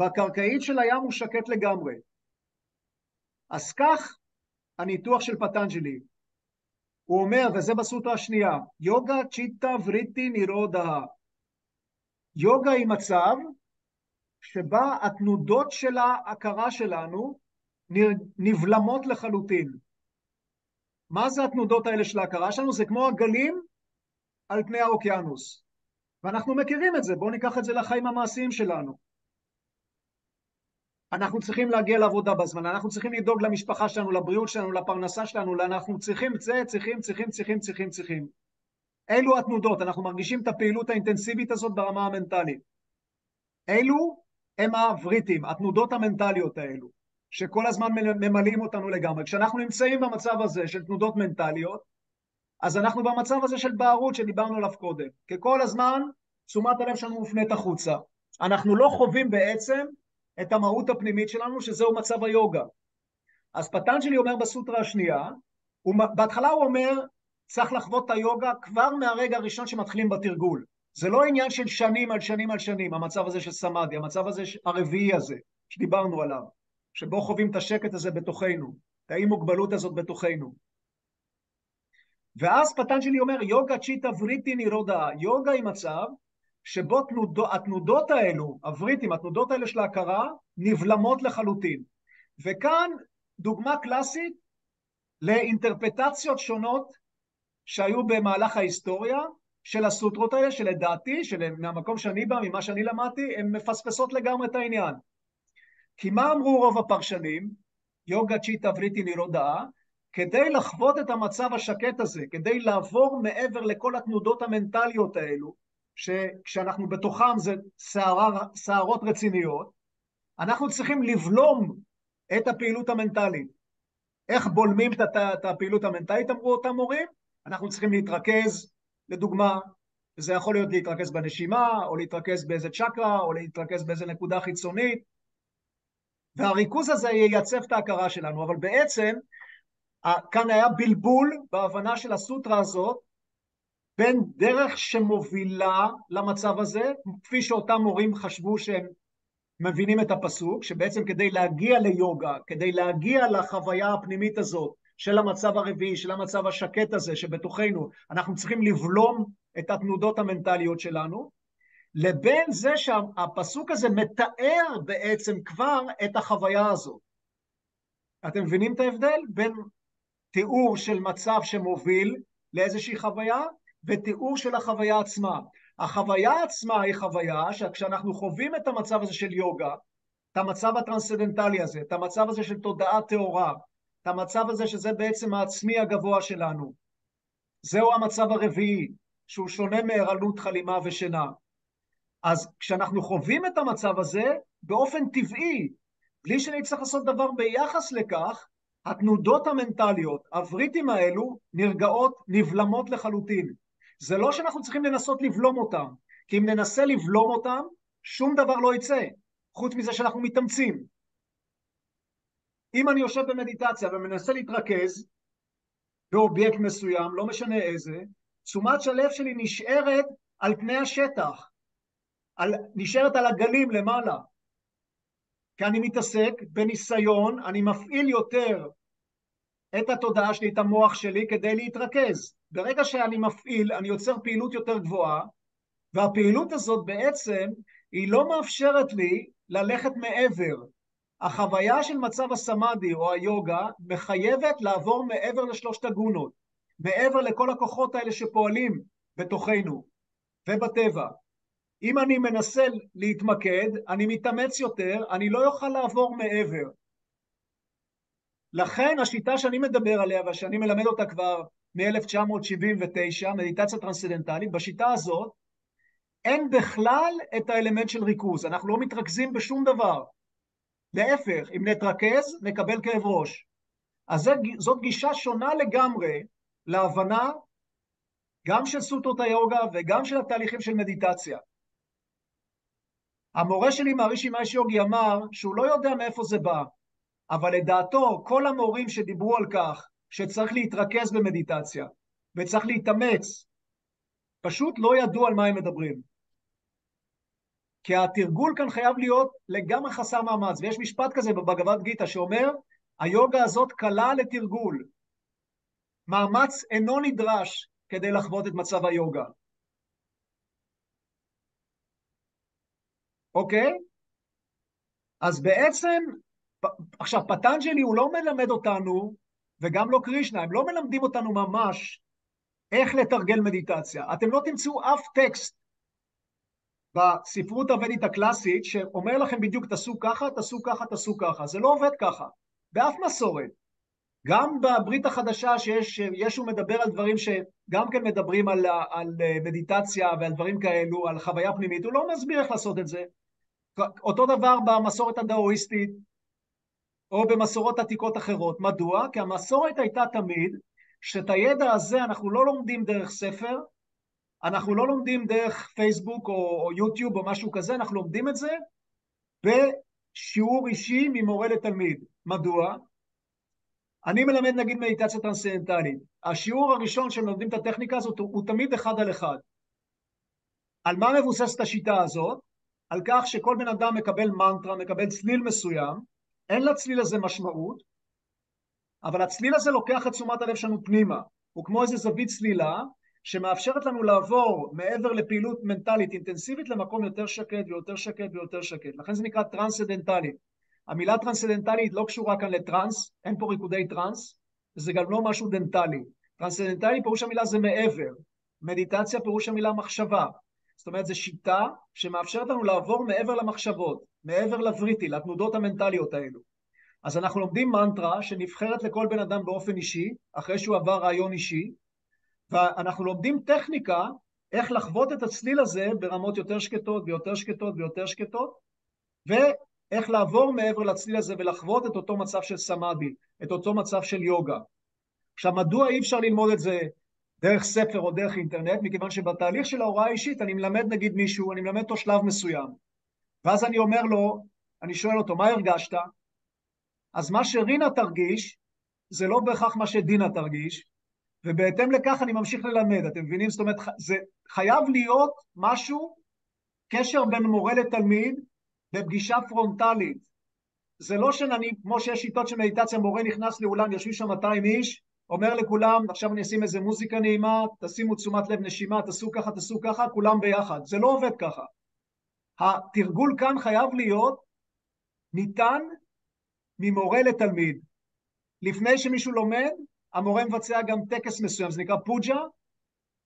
בקרקעית של הים הוא שקט לגמרי. אז כך הניתוח של פטנג'לי. הוא אומר, וזה בסוטרה השנייה, יוגה צ'יטה וריטי נירודה. יוגה היא מצב שבה התנודות של ההכרה שלנו נבלמות לחלוטין. מה זה התנודות האלה של ההכרה שלנו? זה כמו הגלים על פני האוקיינוס. ואנחנו מכירים את זה, בואו ניקח את זה לחיים המעשיים שלנו. אנחנו צריכים להגיע לעבודה בזמן, אנחנו צריכים לדאוג למשפחה שלנו, לבריאות שלנו, לפרנסה שלנו, אנחנו צריכים את זה, צריכים, צריכים, צריכים, צריכים, צריכים. אלו התנודות, אנחנו מרגישים את הפעילות האינטנסיבית הזאת ברמה המנטלית. אלו הם הווריטים, התנודות המנטליות האלו, שכל הזמן ממלאים אותנו לגמרי. כשאנחנו נמצאים במצב הזה של תנודות מנטליות, אז אנחנו במצב הזה של בערות שדיברנו עליו קודם, כי כל הזמן תשומת הלב שלנו מופנית החוצה. אנחנו לא חווים בעצם את המהות הפנימית שלנו, שזהו מצב היוגה. אז פטנג'לי אומר בסוטרה השנייה, הוא, בהתחלה הוא אומר, צריך לחוות את היוגה כבר מהרגע הראשון שמתחילים בתרגול. זה לא עניין של שנים על שנים על שנים, המצב הזה של סמאדי, המצב הזה הרביעי הזה, שדיברנו עליו, שבו חווים את השקט הזה בתוכנו, את האי מוגבלות הזאת בתוכנו. ואז פטנג'לי אומר, יוגה צ'יטה וריטי נירודה, יוגה היא מצב שבו תנודו, התנודות האלו, הבריטים, התנודות האלה של ההכרה, נבלמות לחלוטין. וכאן דוגמה קלאסית לאינטרפטציות שונות שהיו במהלך ההיסטוריה של הסוטרות האלה, שלדעתי, של, מהמקום שאני בא, ממה שאני למדתי, הן מפספסות לגמרי את העניין. כי מה אמרו רוב הפרשנים? יוגה צ'יטה וריטי נירודאה, כדי לחוות את המצב השקט הזה, כדי לעבור מעבר לכל התנודות המנטליות האלו, שכשאנחנו בתוכם זה סערות רציניות, אנחנו צריכים לבלום את הפעילות המנטלית. איך בולמים את הפעילות המנטלית, אמרו אותם מורים? אנחנו צריכים להתרכז, לדוגמה, זה יכול להיות להתרכז בנשימה, או להתרכז באיזה צ'קרה, או להתרכז באיזה נקודה חיצונית, והריכוז הזה ייצב את ההכרה שלנו, אבל בעצם כאן היה בלבול בהבנה של הסוטרה הזאת בין דרך שמובילה למצב הזה, כפי שאותם מורים חשבו שהם מבינים את הפסוק, שבעצם כדי להגיע ליוגה, כדי להגיע לחוויה הפנימית הזאת של המצב הרביעי, של המצב השקט הזה שבתוכנו, אנחנו צריכים לבלום את התנודות המנטליות שלנו, לבין זה שהפסוק הזה מתאר בעצם כבר את החוויה הזאת. אתם מבינים את ההבדל בין תיאור של מצב שמוביל לאיזושהי חוויה ותיאור של החוויה עצמה. החוויה עצמה היא חוויה שכשאנחנו חווים את המצב הזה של יוגה, את המצב הטרנסצדנטלי הזה, את המצב הזה של תודעה טהורה, את המצב הזה שזה בעצם העצמי הגבוה שלנו, זהו המצב הרביעי, שהוא שונה מערנות חלימה ושינה. אז כשאנחנו חווים את המצב הזה, באופן טבעי, בלי שנצטרך לעשות דבר ביחס לכך, התנודות המנטליות, הבריטים האלו, נרגעות, נבלמות לחלוטין. זה לא שאנחנו צריכים לנסות לבלום אותם, כי אם ננסה לבלום אותם, שום דבר לא יצא, חוץ מזה שאנחנו מתאמצים. אם אני יושב במדיטציה ומנסה להתרכז באובייקט מסוים, לא משנה איזה, תשומת הלב שלי נשארת על פני השטח, על, נשארת על הגלים למעלה. כי אני מתעסק בניסיון, אני מפעיל יותר את התודעה שלי, את המוח שלי, כדי להתרכז. ברגע שאני מפעיל, אני יוצר פעילות יותר גבוהה, והפעילות הזאת בעצם, היא לא מאפשרת לי ללכת מעבר. החוויה של מצב הסמאדי או היוגה מחייבת לעבור מעבר לשלושת הגונות, מעבר לכל הכוחות האלה שפועלים בתוכנו ובטבע. אם אני מנסה להתמקד, אני מתאמץ יותר, אני לא אוכל לעבור מעבר. לכן השיטה שאני מדבר עליה ושאני מלמד אותה כבר מ-1979, מדיטציה טרנסצדנטלית, בשיטה הזאת אין בכלל את האלמנט של ריכוז, אנחנו לא מתרכזים בשום דבר. להפך, אם נתרכז, נקבל כאב ראש. אז זה, זאת גישה שונה לגמרי להבנה גם של סוטרות היוגה וגם של התהליכים של מדיטציה. המורה שלי מהרישי מייש יוגי אמר שהוא לא יודע מאיפה זה בא, אבל לדעתו כל המורים שדיברו על כך שצריך להתרכז במדיטציה וצריך להתאמץ, פשוט לא ידעו על מה הם מדברים. כי התרגול כאן חייב להיות לגמרי חסר מאמץ, ויש משפט כזה בבגבד גיתא שאומר, היוגה הזאת קלה לתרגול. מאמץ אינו נדרש כדי לחוות את מצב היוגה. אוקיי? אז בעצם, עכשיו, פטנג'לי הוא לא מלמד אותנו, וגם לא קרישנה, הם לא מלמדים אותנו ממש איך לתרגל מדיטציה. אתם לא תמצאו אף טקסט בספרות הוודית הקלאסית שאומר לכם בדיוק תעשו ככה, תעשו ככה, תעשו ככה. זה לא עובד ככה, באף מסורת. גם בברית החדשה שיש, ישו מדבר על דברים שגם כן מדברים על, על מדיטציה ועל דברים כאלו, על חוויה פנימית, הוא לא מסביר איך לעשות את זה. אותו דבר במסורת הדאואיסטית או במסורות עתיקות אחרות. מדוע? כי המסורת הייתה תמיד שאת הידע הזה אנחנו לא לומדים דרך ספר, אנחנו לא לומדים דרך פייסבוק או, או יוטיוב או משהו כזה, אנחנו לומדים את זה בשיעור אישי ממורה לתלמיד. מדוע? אני מלמד נגיד מדיטציה טרנסצנדנטלית. השיעור הראשון שמלמדים את הטכניקה הזאת הוא, הוא תמיד אחד על אחד. על מה מבוססת השיטה הזאת? על כך שכל בן אדם מקבל מנטרה, מקבל צליל מסוים, אין לצליל הזה משמעות, אבל הצליל הזה לוקח את תשומת הלב שלנו פנימה. הוא כמו איזה זווית צלילה שמאפשרת לנו לעבור מעבר לפעילות מנטלית אינטנסיבית למקום יותר שקט ויותר שקט ויותר שקט. לכן זה נקרא טרנסדנטלי. המילה טרנסדנטלית לא קשורה כאן לטרנס, אין פה ריקודי טרנס, וזה גם לא משהו דנטלי. טרנסדנטלי פירוש המילה זה מעבר, מדיטציה פירוש המילה מחשבה. זאת אומרת, זו שיטה שמאפשרת לנו לעבור מעבר למחשבות, מעבר לבריטי, לתנודות המנטליות האלו. אז אנחנו לומדים מנטרה שנבחרת לכל בן אדם באופן אישי, אחרי שהוא עבר רעיון אישי, ואנחנו לומדים טכניקה איך לחוות את הצליל הזה ברמות יותר שקטות ויותר שקטות ויותר שקטות, ואיך לעבור מעבר לצליל הזה ולחוות את אותו מצב של סמאדי, את אותו מצב של יוגה. עכשיו, מדוע אי אפשר ללמוד את זה דרך ספר או דרך אינטרנט? מכיוון שבתהליך של ההוראה האישית אני מלמד נגיד מישהו, אני מלמד אותו שלב מסוים, ואז אני אומר לו, אני שואל אותו, מה הרגשת? אז מה שרינה תרגיש, זה לא בהכרח מה שדינה תרגיש, ובהתאם לכך אני ממשיך ללמד, אתם מבינים? זאת אומרת, זה חייב להיות משהו, קשר בין מורה לתלמיד בפגישה פרונטלית. זה לא שאני, כמו שיש שיטות של מדיטציה, מורה נכנס לאולם, יושבים שם 200 איש, אומר לכולם, עכשיו אני אשים איזה מוזיקה נעימה, תשימו תשומת לב נשימה, תעשו ככה, תעשו ככה, כולם ביחד. זה לא עובד ככה. התרגול כאן חייב להיות ניתן ממורה לתלמיד. לפני שמישהו לומד, המורה מבצע גם טקס מסוים, זה נקרא פוג'ה.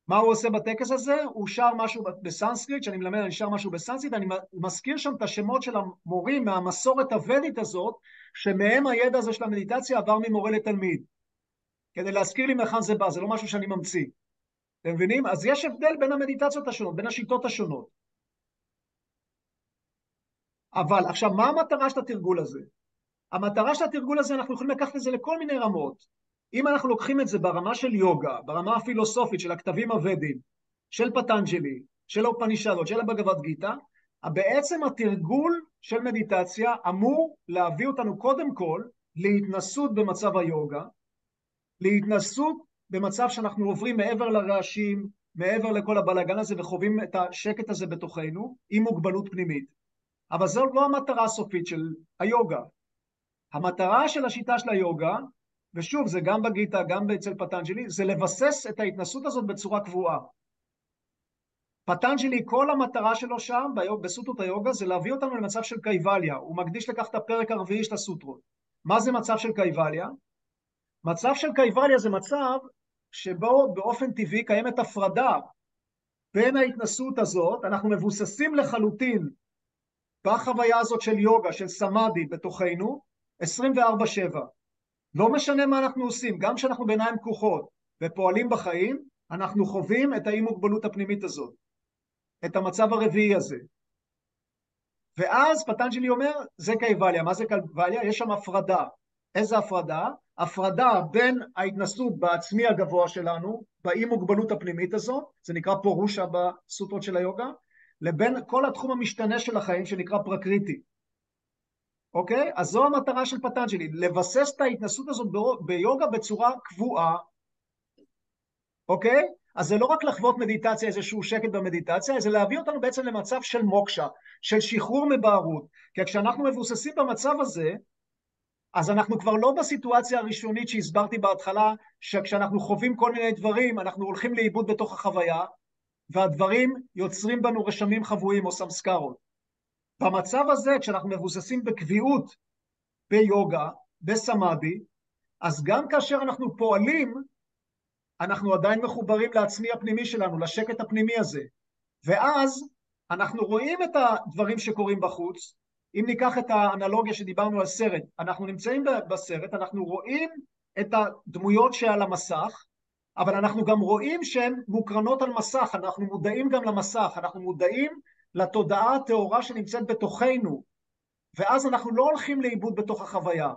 מה הוא עושה בטקס הזה? הוא שר משהו בסנסקריט, שאני מלמד, אני שר משהו בסנסקריט, אני מזכיר שם את השמות של המורים מהמסורת הוודית הזאת, שמהם הידע הזה של המדיטציה עבר ממורה לתלמיד. כדי להזכיר לי מהיכן זה בא, זה לא משהו שאני ממציא. אתם מבינים? אז יש הבדל בין המדיטציות השונות, בין השיטות השונות. אבל עכשיו, מה המטרה של התרגול הזה? המטרה של התרגול הזה, אנחנו יכולים לקחת את זה לכל מיני רמות. אם אנחנו לוקחים את זה ברמה של יוגה, ברמה הפילוסופית של הכתבים הוודים, של פטנג'לי, של האופנישדות, של הבגבד גיתא, בעצם התרגול של מדיטציה אמור להביא אותנו קודם כל להתנסות במצב היוגה, להתנסות במצב שאנחנו עוברים מעבר לרעשים, מעבר לכל הבלאגן הזה וחווים את השקט הזה בתוכנו, עם מוגבלות פנימית. אבל זו לא המטרה הסופית של היוגה. המטרה של השיטה של היוגה ושוב, זה גם בגיטה, גם אצל פטנג'לי, זה לבסס את ההתנסות הזאת בצורה קבועה. פטנג'לי, כל המטרה שלו שם, בסוטרות היוגה, זה להביא אותנו למצב של קייבליה. הוא מקדיש לכך את הפרק הרביעי של הסוטרות. מה זה מצב של קייבליה? מצב של קייבליה זה מצב שבו באופן טבעי קיימת הפרדה בין ההתנסות הזאת, אנחנו מבוססים לחלוטין בחוויה הזאת של יוגה, של סמאדי בתוכנו, 24-7. לא משנה מה אנחנו עושים, גם כשאנחנו בעיניים פקוחות ופועלים בחיים, אנחנו חווים את האי מוגבלות הפנימית הזאת, את המצב הרביעי הזה. ואז פטנג'לי אומר, זה קייבליה. מה זה קייבליה? יש שם הפרדה. איזה הפרדה? הפרדה בין ההתנסות בעצמי הגבוה שלנו, באי מוגבלות הפנימית הזאת, זה נקרא פורושה בסוטרות של היוגה, לבין כל התחום המשתנה של החיים שנקרא פרקריטי. אוקיי? אז זו המטרה של פטנג'לי, לבסס את ההתנסות הזאת ביוגה בצורה קבועה, אוקיי? אז זה לא רק לחוות מדיטציה, איזשהו שקט במדיטציה, זה להביא אותנו בעצם למצב של מוקשה, של שחרור מבערות. כי כשאנחנו מבוססים במצב הזה, אז אנחנו כבר לא בסיטואציה הראשונית שהסברתי בהתחלה, שכשאנחנו חווים כל מיני דברים, אנחנו הולכים לאיבוד בתוך החוויה, והדברים יוצרים בנו רשמים חבויים או סמסקרות. במצב הזה, כשאנחנו מבוססים בקביעות ביוגה, בסמאדי, אז גם כאשר אנחנו פועלים, אנחנו עדיין מחוברים לעצמי הפנימי שלנו, לשקט הפנימי הזה. ואז אנחנו רואים את הדברים שקורים בחוץ, אם ניקח את האנלוגיה שדיברנו על סרט, אנחנו נמצאים בסרט, אנחנו רואים את הדמויות שעל המסך, אבל אנחנו גם רואים שהן מוקרנות על מסך, אנחנו מודעים גם למסך, אנחנו מודעים לתודעה הטהורה שנמצאת בתוכנו, ואז אנחנו לא הולכים לאיבוד בתוך החוויה.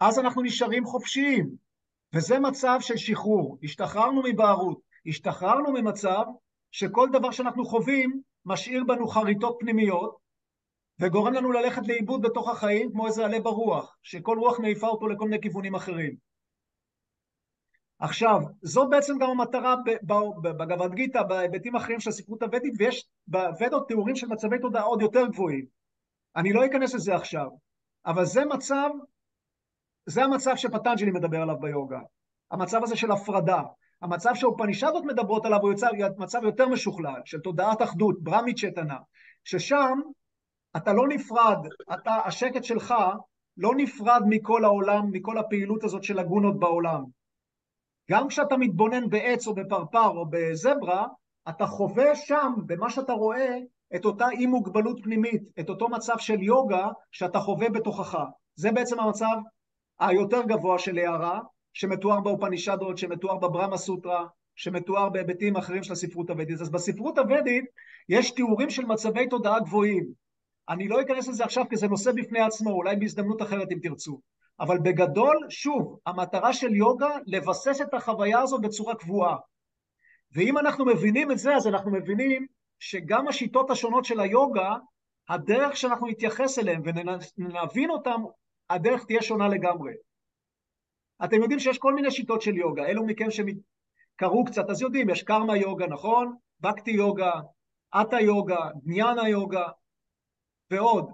אז אנחנו נשארים חופשיים, וזה מצב של שחרור. השתחררנו מבערות, השתחררנו ממצב שכל דבר שאנחנו חווים משאיר בנו חריטות פנימיות, וגורם לנו ללכת לאיבוד בתוך החיים כמו איזה עלה ברוח, שכל רוח מעיפה אותו לכל מיני כיוונים אחרים. עכשיו, זו בעצם גם המטרה בגבד גיתא, בהיבטים אחרים של הספרות הוודית, ויש בוודות תיאורים של מצבי תודעה עוד יותר גבוהים. אני לא אכנס לזה עכשיו, אבל זה מצב, זה המצב שפטנג'לי מדבר עליו ביוגה. המצב הזה של הפרדה. המצב שהאופנישדות מדברות עליו הוא יוצא, מצב יותר משוכלל, של תודעת אחדות, ברמית צ'טנה, ששם אתה לא נפרד, אתה, השקט שלך לא נפרד מכל העולם, מכל הפעילות הזאת של הגונות בעולם. גם כשאתה מתבונן בעץ או בפרפר או בזברה, אתה חווה שם, במה שאתה רואה, את אותה אי מוגבלות פנימית, את אותו מצב של יוגה שאתה חווה בתוכך. זה בעצם המצב היותר גבוה של הערה, שמתואר באופנישדות, שמתואר בברמה סוטרה, שמתואר בהיבטים אחרים של הספרות הוודית. אז בספרות הוודית יש תיאורים של מצבי תודעה גבוהים. אני לא אכנס לזה עכשיו כי זה נושא בפני עצמו, אולי בהזדמנות אחרת אם תרצו. אבל בגדול, שוב, המטרה של יוגה לבסס את החוויה הזו בצורה קבועה. ואם אנחנו מבינים את זה, אז אנחנו מבינים שגם השיטות השונות של היוגה, הדרך שאנחנו נתייחס אליהן ונבין אותן, הדרך תהיה שונה לגמרי. אתם יודעים שיש כל מיני שיטות של יוגה, אלו מכם שקראו קצת, אז יודעים, יש קרמה יוגה, נכון? בקטי יוגה, אטה יוגה, דניאנה יוגה ועוד.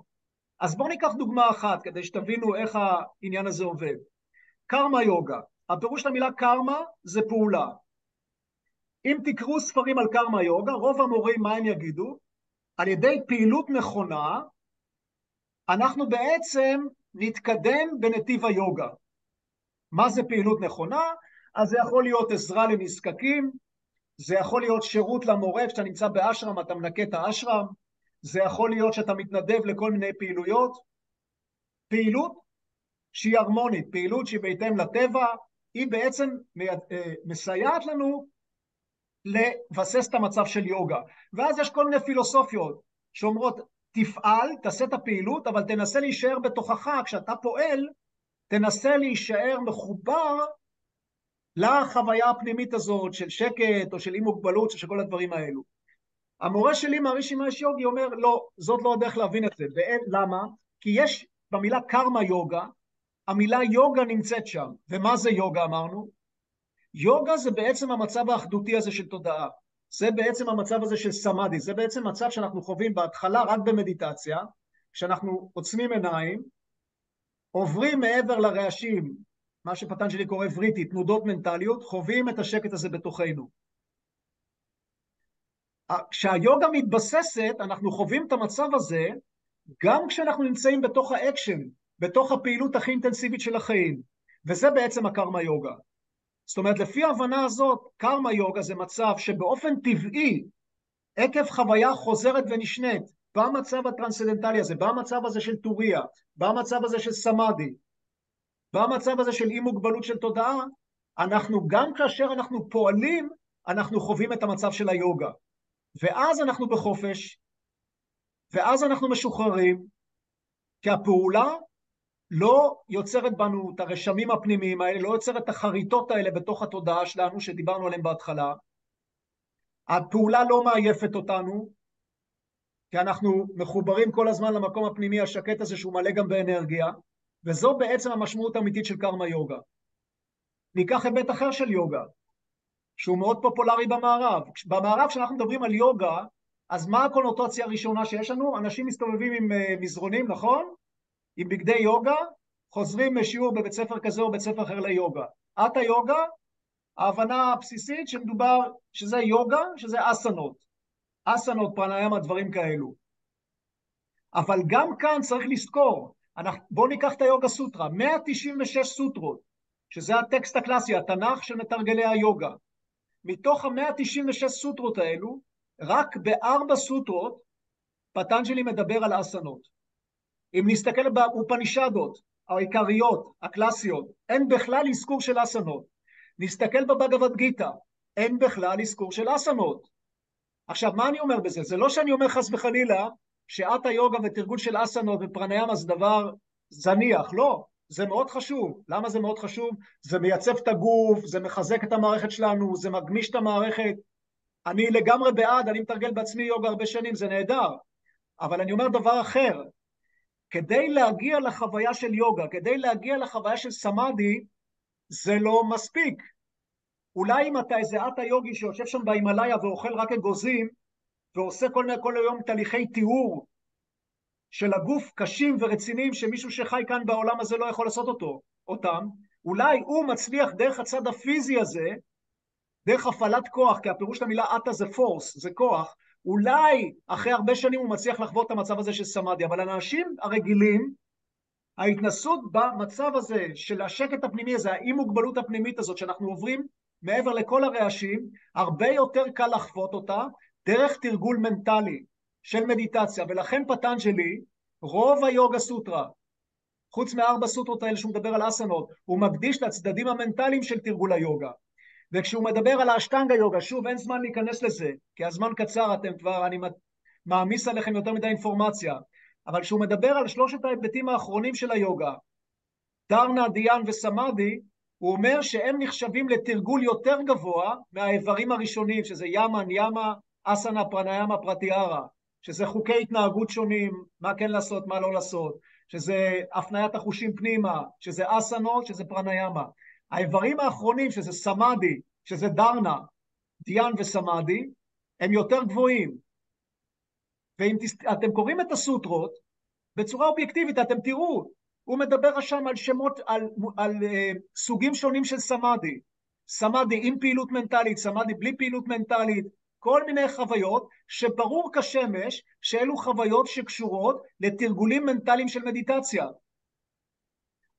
אז בואו ניקח דוגמה אחת כדי שתבינו איך העניין הזה עובד. קרמה יוגה, הפירוש של המילה קרמה זה פעולה. אם תקראו ספרים על קרמה יוגה, רוב המורים, מה הם יגידו? על ידי פעילות נכונה, אנחנו בעצם נתקדם בנתיב היוגה. מה זה פעילות נכונה? אז זה יכול להיות עזרה לנזקקים, זה יכול להיות שירות למורה, כשאתה נמצא באשרם אתה מנקה את האשרם, זה יכול להיות שאתה מתנדב לכל מיני פעילויות. פעילות שהיא הרמונית, פעילות שהיא בהתאם לטבע, היא בעצם אה, מסייעת לנו לבסס את המצב של יוגה. ואז יש כל מיני פילוסופיות שאומרות, תפעל, תעשה את הפעילות, אבל תנסה להישאר בתוכך, כשאתה פועל, תנסה להישאר מחובר לחוויה הפנימית הזאת של שקט או של אי מוגבלות, של כל הדברים האלו. המורה שלי מהרישי מהש יוגי אומר, לא, זאת לא הדרך להבין את זה. למה? כי יש במילה קרמה יוגה, המילה יוגה נמצאת שם. ומה זה יוגה אמרנו? יוגה זה בעצם המצב האחדותי הזה של תודעה. זה בעצם המצב הזה של סמאדי, זה בעצם מצב שאנחנו חווים בהתחלה רק במדיטציה, כשאנחנו עוצמים עיניים, עוברים מעבר לרעשים, מה שפטנג'לי קורא וריטי, תנודות מנטליות, חווים את השקט הזה בתוכנו. כשהיוגה מתבססת, אנחנו חווים את המצב הזה גם כשאנחנו נמצאים בתוך האקשן, בתוך הפעילות הכי אינטנסיבית של החיים, וזה בעצם הקרמה יוגה. זאת אומרת, לפי ההבנה הזאת, קרמה יוגה זה מצב שבאופן טבעי, עקב חוויה חוזרת ונשנית, במצב הטרנסצנדנטלי הזה, במצב הזה של טוריה, במצב הזה של סמאדי, במצב הזה של אי מוגבלות של תודעה, אנחנו גם כאשר אנחנו פועלים, אנחנו חווים את המצב של היוגה. ואז אנחנו בחופש, ואז אנחנו משוחררים, כי הפעולה לא יוצרת בנו את הרשמים הפנימיים האלה, לא יוצרת את החריטות האלה בתוך התודעה שלנו שדיברנו עליהן בהתחלה. הפעולה לא מעייפת אותנו, כי אנחנו מחוברים כל הזמן למקום הפנימי השקט הזה שהוא מלא גם באנרגיה, וזו בעצם המשמעות האמיתית של קרמה יוגה. ניקח היבט אחר של יוגה, שהוא מאוד פופולרי במערב. במערב כשאנחנו מדברים על יוגה, אז מה הקונוטציה הראשונה שיש לנו? אנשים מסתובבים עם uh, מזרונים, נכון? עם בגדי יוגה, חוזרים משיעור בבית ספר כזה או בית ספר אחר ליוגה. את היוגה, ההבנה הבסיסית שמדובר, שזה יוגה, שזה אסנות. אסנות, פרנאיאמה, דברים כאלו. אבל גם כאן צריך לזכור, בואו ניקח את היוגה סוטרה, 196 סוטרות, שזה הטקסט הקלאסי, התנ"ך של מתרגלי היוגה. מתוך ה-196 סוטרות האלו, רק בארבע סוטרות פטנג'לי מדבר על אסנות. אם נסתכל באופנישדות העיקריות, הקלאסיות, אין בכלל אזכור של אסנות. נסתכל בבגבד גיתא, אין בכלל אזכור של אסנות. עכשיו, מה אני אומר בזה? זה לא שאני אומר חס וחלילה שעת היוגה ותרגול של אסנות ופרניאמה זה דבר זניח, לא. זה מאוד חשוב. למה זה מאוד חשוב? זה מייצב את הגוף, זה מחזק את המערכת שלנו, זה מגמיש את המערכת. אני לגמרי בעד, אני מתרגל בעצמי יוגה הרבה שנים, זה נהדר. אבל אני אומר דבר אחר, כדי להגיע לחוויה של יוגה, כדי להגיע לחוויה של סמאדי, זה לא מספיק. אולי אם אתה איזה אטה יוגי שיושב שם בהימאליה ואוכל רק אגוזים, ועושה כל, כל היום תהליכי טיהור של הגוף קשים ורציניים שמישהו שחי כאן בעולם הזה לא יכול לעשות אותו, אותם, אולי הוא מצליח דרך הצד הפיזי הזה, דרך הפעלת כוח, כי הפירוש של המילה אטה זה פורס, זה כוח, אולי אחרי הרבה שנים הוא מצליח לחוות את המצב הזה של סמאדי, אבל האנשים הרגילים, ההתנסות במצב הזה של השקט הפנימי הזה, האי מוגבלות הפנימית הזאת שאנחנו עוברים מעבר לכל הרעשים, הרבה יותר קל לחוות אותה דרך תרגול מנטלי של מדיטציה, ולכן פטנג'לי, רוב היוגה סוטרה, חוץ מארבע סוטרות האלה שהוא מדבר על אסנות, הוא מקדיש לצדדים המנטליים של תרגול היוגה. וכשהוא מדבר על האשטנגה יוגה, שוב, אין זמן להיכנס לזה, כי הזמן קצר, אתם כבר, אני מעמיס עליכם יותר מדי אינפורמציה, אבל כשהוא מדבר על שלושת ההיבטים האחרונים של היוגה, דרנה, דיאן וסמאדי, הוא אומר שהם נחשבים לתרגול יותר גבוה מהאיברים הראשונים, שזה ימן, ימה, אסנה, פרניאמה, פרטיארה, שזה חוקי התנהגות שונים, מה כן לעשות, מה לא לעשות, שזה הפניית החושים פנימה, שזה אסנות, שזה פרניאמה. האיברים האחרונים, שזה סמאדי, שזה דרנה, דיאן וסמאדי, הם יותר גבוהים. ואם תס... אתם קוראים את הסוטרות, בצורה אובייקטיבית אתם תראו, הוא מדבר שם על שמות, על, על על uh, סוגים שונים של סמאדי. סמאדי עם פעילות מנטלית, סמאדי בלי פעילות מנטלית, כל מיני חוויות שברור כשמש שאלו חוויות שקשורות לתרגולים מנטליים של מדיטציה.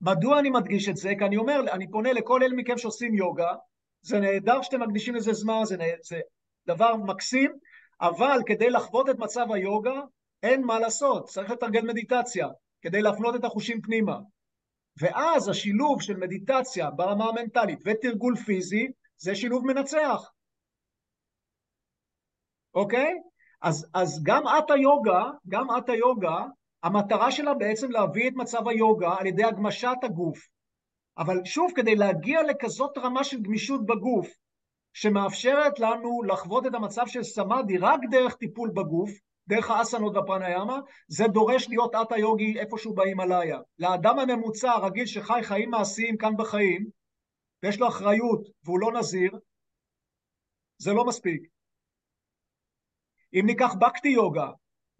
מדוע אני מדגיש את זה? כי אני אומר, אני פונה לכל אלה מכם שעושים יוגה, זה נהדר שאתם מקדישים לזה זמן, זה, זה דבר מקסים, אבל כדי לחוות את מצב היוגה, אין מה לעשות, צריך לתרגל מדיטציה, כדי להפנות את החושים פנימה. ואז השילוב של מדיטציה ברמה המנטלית ותרגול פיזי, זה שילוב מנצח. אוקיי? אז, אז גם את היוגה, גם את היוגה, המטרה שלה בעצם להביא את מצב היוגה על ידי הגמשת הגוף. אבל שוב, כדי להגיע לכזאת רמה של גמישות בגוף, שמאפשרת לנו לחוות את המצב של סמאדי רק דרך טיפול בגוף, דרך האסנות והפרניאמה, זה דורש להיות אטה יוגי איפשהו בהימאליה. לאדם הממוצע הרגיל שחי חיים מעשיים כאן בחיים, ויש לו אחריות והוא לא נזיר, זה לא מספיק. אם ניקח בקטי יוגה,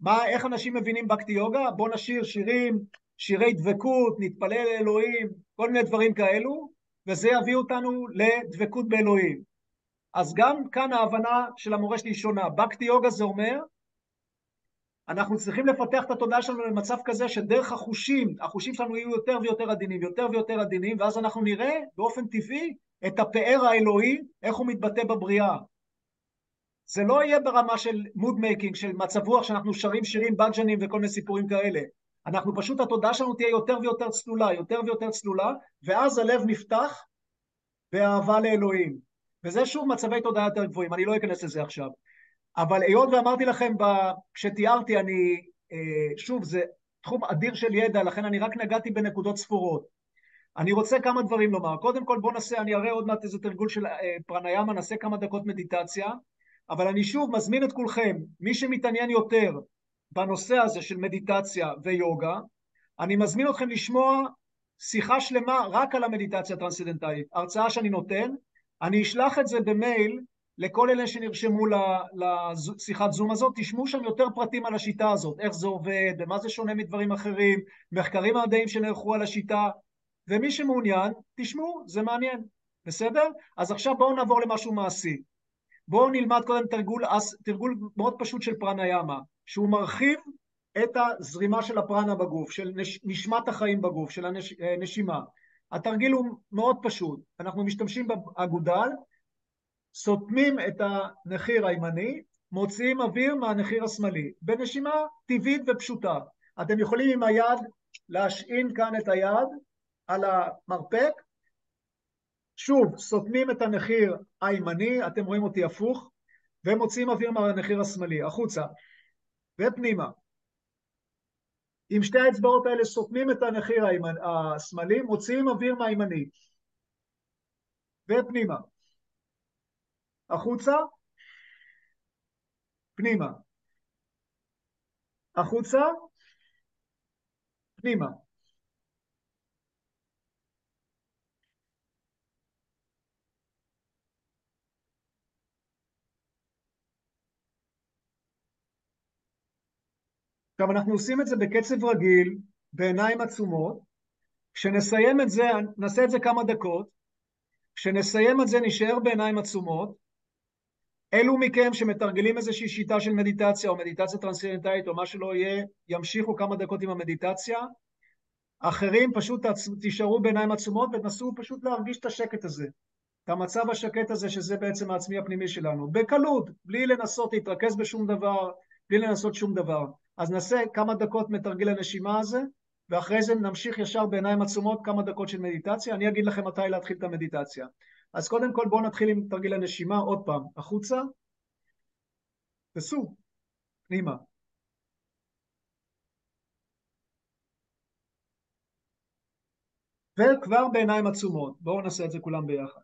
מה, איך אנשים מבינים בקטי יוגה? בואו נשיר שירים, שירי דבקות, נתפלל לאלוהים, כל מיני דברים כאלו, וזה יביא אותנו לדבקות באלוהים. אז גם כאן ההבנה של המורה שלי שונה. בקטי יוגה זה אומר, אנחנו צריכים לפתח את התודעה שלנו למצב כזה שדרך החושים, החושים שלנו יהיו יותר ויותר עדינים, יותר ויותר עדינים, ואז אנחנו נראה באופן טבעי את הפאר האלוהי, איך הוא מתבטא בבריאה. זה לא יהיה ברמה של mood making, של מצב רוח שאנחנו שרים שירים בג'נים וכל מיני סיפורים כאלה. אנחנו פשוט, התודעה שלנו תהיה יותר ויותר צלולה, יותר ויותר צלולה, ואז הלב נפתח באהבה לאלוהים. וזה שוב מצבי תודעה יותר גבוהים, אני לא אכנס לזה עכשיו. אבל היות ואמרתי לכם, ב... כשתיארתי, אני שוב, זה תחום אדיר של ידע, לכן אני רק נגעתי בנקודות ספורות. אני רוצה כמה דברים לומר. קודם כל בואו נעשה, אני אראה עוד מעט איזה תרגול של פרניאמה, נעשה כמה דקות מדיטציה, אבל אני שוב מזמין את כולכם, מי שמתעניין יותר בנושא הזה של מדיטציה ויוגה, אני מזמין אתכם לשמוע שיחה שלמה רק על המדיטציה הטרנסצנדנטלית, הרצאה שאני נותן, אני אשלח את זה במייל לכל אלה שנרשמו לשיחת זום הזאת, תשמעו שם יותר פרטים על השיטה הזאת, איך זה עובד, ומה זה שונה מדברים אחרים, מחקרים מדעיים שנערכו על השיטה, ומי שמעוניין, תשמעו, זה מעניין, בסדר? אז עכשיו בואו נעבור למשהו מעשי. בואו נלמד קודם תרגול, תרגול מאוד פשוט של פרניאמה, שהוא מרחיב את הזרימה של הפרנה בגוף, של נש, נשמת החיים בגוף, של הנשימה. אה, התרגיל הוא מאוד פשוט, אנחנו משתמשים באגודל, סותמים את הנחיר הימני, מוציאים אוויר מהנחיר השמאלי, בנשימה טבעית ופשוטה. אתם יכולים עם היד להשעין כאן את היד על המרפק, שוב, סותמים את הנחיר הימני, אתם רואים אותי הפוך, ומוציאים אוויר מהנחיר השמאלי, החוצה, ופנימה. עם שתי האצבעות האלה סותמים את הנחיר השמאלי, מוציאים אוויר מהימני. ופנימה. החוצה, פנימה. החוצה, פנימה. עכשיו אנחנו עושים את זה בקצב רגיל, בעיניים עצומות, כשנסיים את זה, נעשה את זה כמה דקות, כשנסיים את זה נשאר בעיניים עצומות, אלו מכם שמתרגלים איזושהי שיטה של מדיטציה או מדיטציה טרנסצנדנטלית או מה שלא יהיה, ימשיכו כמה דקות עם המדיטציה, אחרים פשוט תישארו בעיניים עצומות ותנסו פשוט להרגיש את השקט הזה, את המצב השקט הזה שזה בעצם העצמי הפנימי שלנו, בקלות, בלי לנסות להתרכז בשום דבר, בלי לנסות שום דבר. אז נעשה כמה דקות מתרגיל הנשימה הזה, ואחרי זה נמשיך ישר בעיניים עצומות כמה דקות של מדיטציה. אני אגיד לכם מתי להתחיל את המדיטציה. אז קודם כל בואו נתחיל עם תרגיל הנשימה, עוד פעם, החוצה, וסעו, פנימה. וכבר בעיניים עצומות, בואו נעשה את זה כולם ביחד.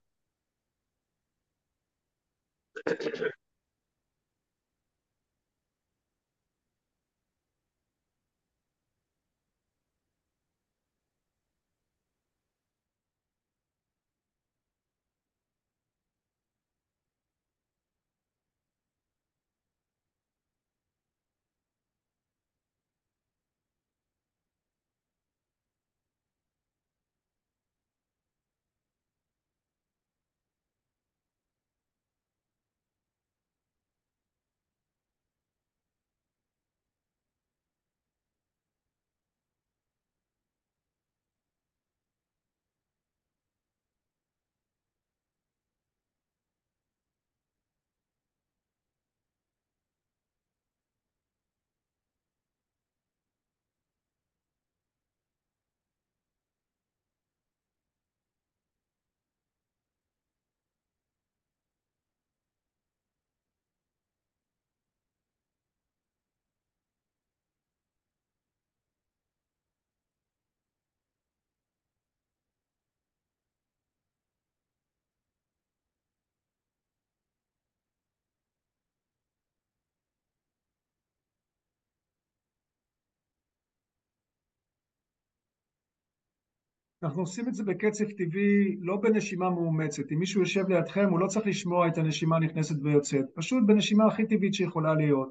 אנחנו עושים את זה בקצב טבעי, לא בנשימה מאומצת. אם מישהו יושב לידכם, הוא לא צריך לשמוע את הנשימה נכנסת ויוצאת, פשוט בנשימה הכי טבעית שיכולה להיות.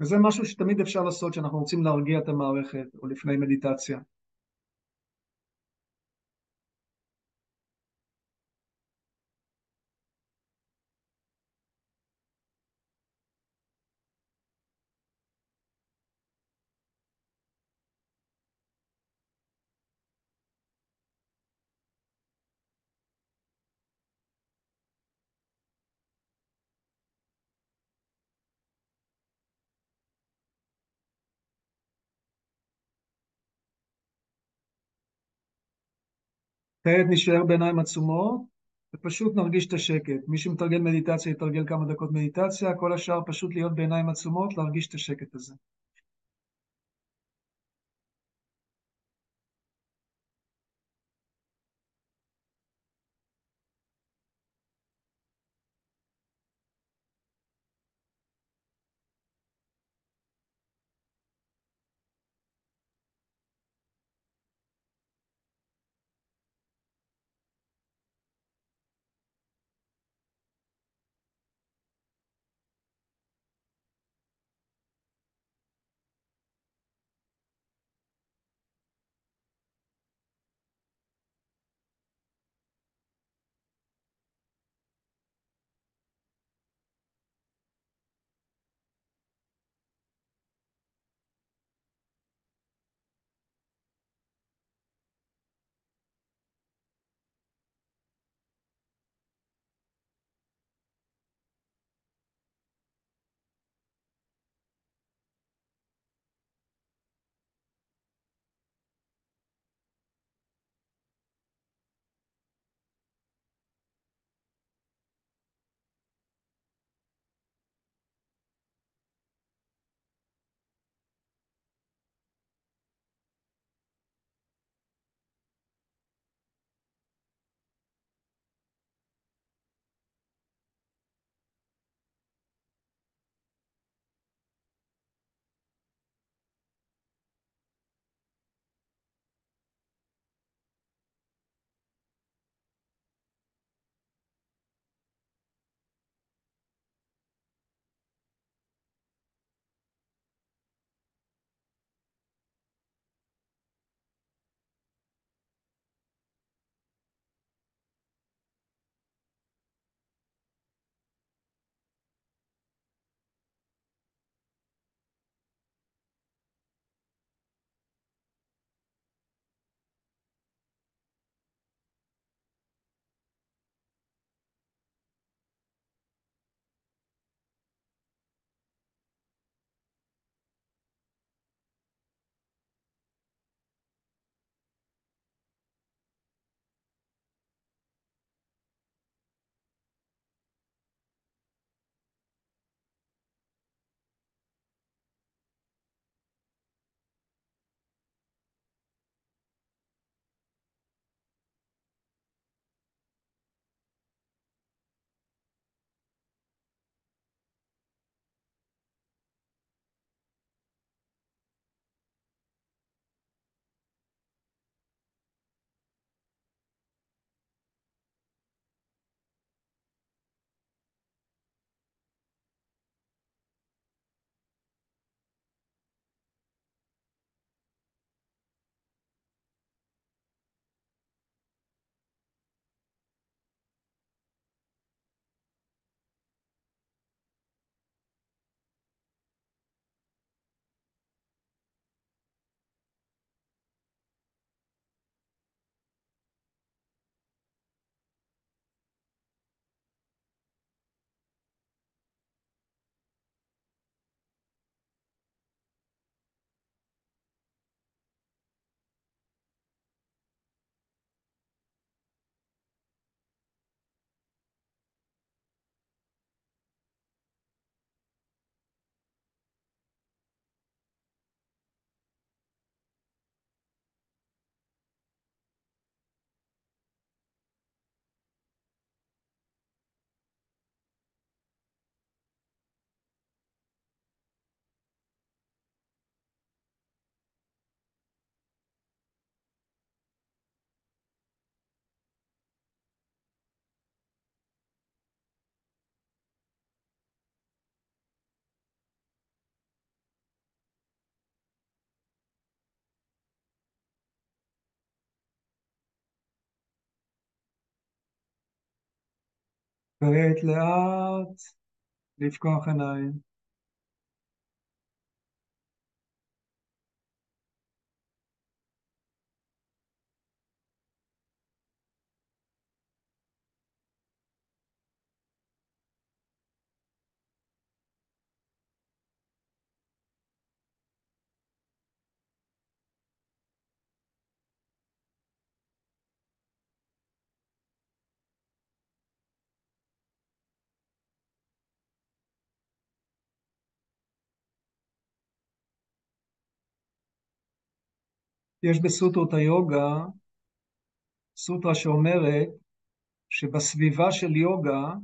וזה משהו שתמיד אפשר לעשות כשאנחנו רוצים להרגיע את המערכת, או לפני מדיטציה. כעת נשאר בעיניים עצומות ופשוט נרגיש את השקט. מי שמתרגל מדיטציה יתרגל כמה דקות מדיטציה, כל השאר פשוט להיות בעיניים עצומות, להרגיש את השקט הזה. כעת לאט לפקוח עיניים. יש בסוטרות היוגה סוטרה שאומרת שבסביבה של יוגה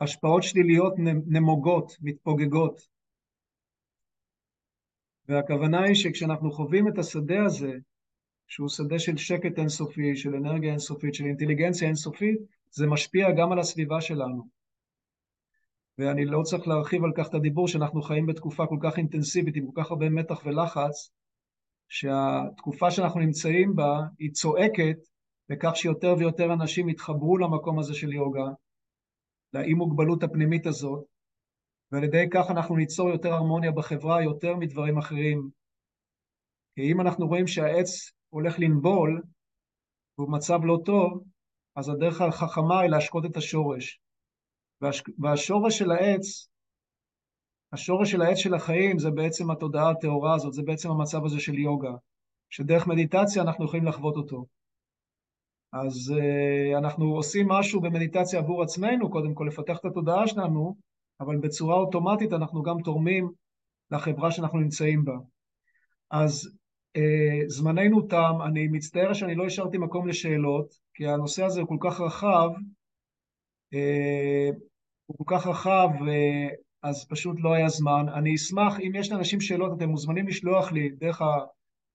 השפעות שליליות נמוגות, מתפוגגות. והכוונה היא שכשאנחנו חווים את השדה הזה, שהוא שדה של שקט אינסופי, של אנרגיה אינסופית, של אינטליגנציה אינסופית, זה משפיע גם על הסביבה שלנו. ואני לא צריך להרחיב על כך את הדיבור שאנחנו חיים בתקופה כל כך אינטנסיבית, עם כל כך הרבה מתח ולחץ, שהתקופה שאנחנו נמצאים בה היא צועקת בכך שיותר ויותר אנשים יתחברו למקום הזה של יוגה, לאי מוגבלות הפנימית הזאת, ועל ידי כך אנחנו ניצור יותר הרמוניה בחברה, יותר מדברים אחרים. כי אם אנחנו רואים שהעץ הולך לנבול, והוא במצב לא טוב, אז הדרך החכמה היא להשקות את השורש. והשורש של העץ, השורש של העץ של החיים זה בעצם התודעה הטהורה הזאת, זה בעצם המצב הזה של יוגה, שדרך מדיטציה אנחנו יכולים לחוות אותו. אז uh, אנחנו עושים משהו במדיטציה עבור עצמנו, קודם כל לפתח את התודעה שלנו, אבל בצורה אוטומטית אנחנו גם תורמים לחברה שאנחנו נמצאים בה. אז uh, זמננו תם, אני מצטער שאני לא השארתי מקום לשאלות, כי הנושא הזה הוא כל כך רחב, uh, הוא כל כך רחב, uh, אז פשוט לא היה זמן. אני אשמח, אם יש לאנשים שאלות, אתם מוזמנים לשלוח לי דרך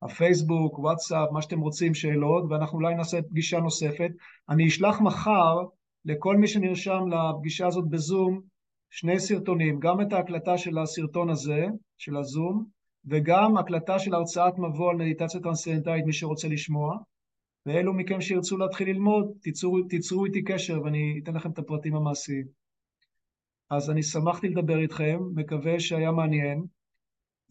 הפייסבוק, וואטסאפ, מה שאתם רוצים, שאלות, ואנחנו אולי נעשה פגישה נוספת. אני אשלח מחר לכל מי שנרשם לפגישה הזאת בזום שני סרטונים, גם את ההקלטה של הסרטון הזה, של הזום, וגם הקלטה של הרצאת מבוא על מדיטציה טרנסצנדנטלית, מי שרוצה לשמוע. ואלו מכם שירצו להתחיל ללמוד, תיצרו, תיצרו איתי קשר ואני אתן לכם את הפרטים המעשיים. אז אני שמחתי לדבר איתכם, מקווה שהיה מעניין,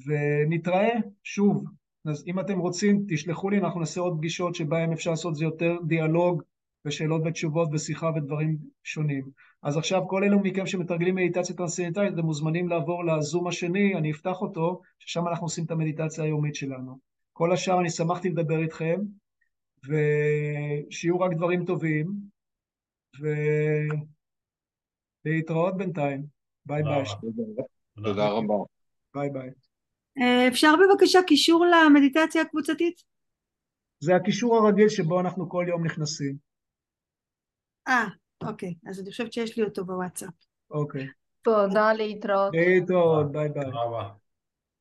ונתראה שוב אז אם אתם רוצים, תשלחו לי, אנחנו נעשה עוד פגישות שבהן אפשר לעשות זה יותר דיאלוג ושאלות ותשובות ושיחה ודברים שונים. אז עכשיו כל אלו מכם שמתרגלים מדיטציה טרנסצנדנטלית, אתם מוזמנים לעבור לזום השני, אני אפתח אותו, ששם אנחנו עושים את המדיטציה היומית שלנו. כל השאר אני שמחתי לדבר איתכם, ושיהיו רק דברים טובים, ולהתראות בינתיים. ביי ביי. תודה רבה. ביי ביי. אה, אפשר בבקשה קישור למדיטציה הקבוצתית? זה הקישור הרגיל שבו אנחנו כל יום נכנסים. אה, אוקיי. אז אני חושבת שיש לי אותו בוואטסאפ. אוקיי. תודה להתראות. להתראות, ביי ביי.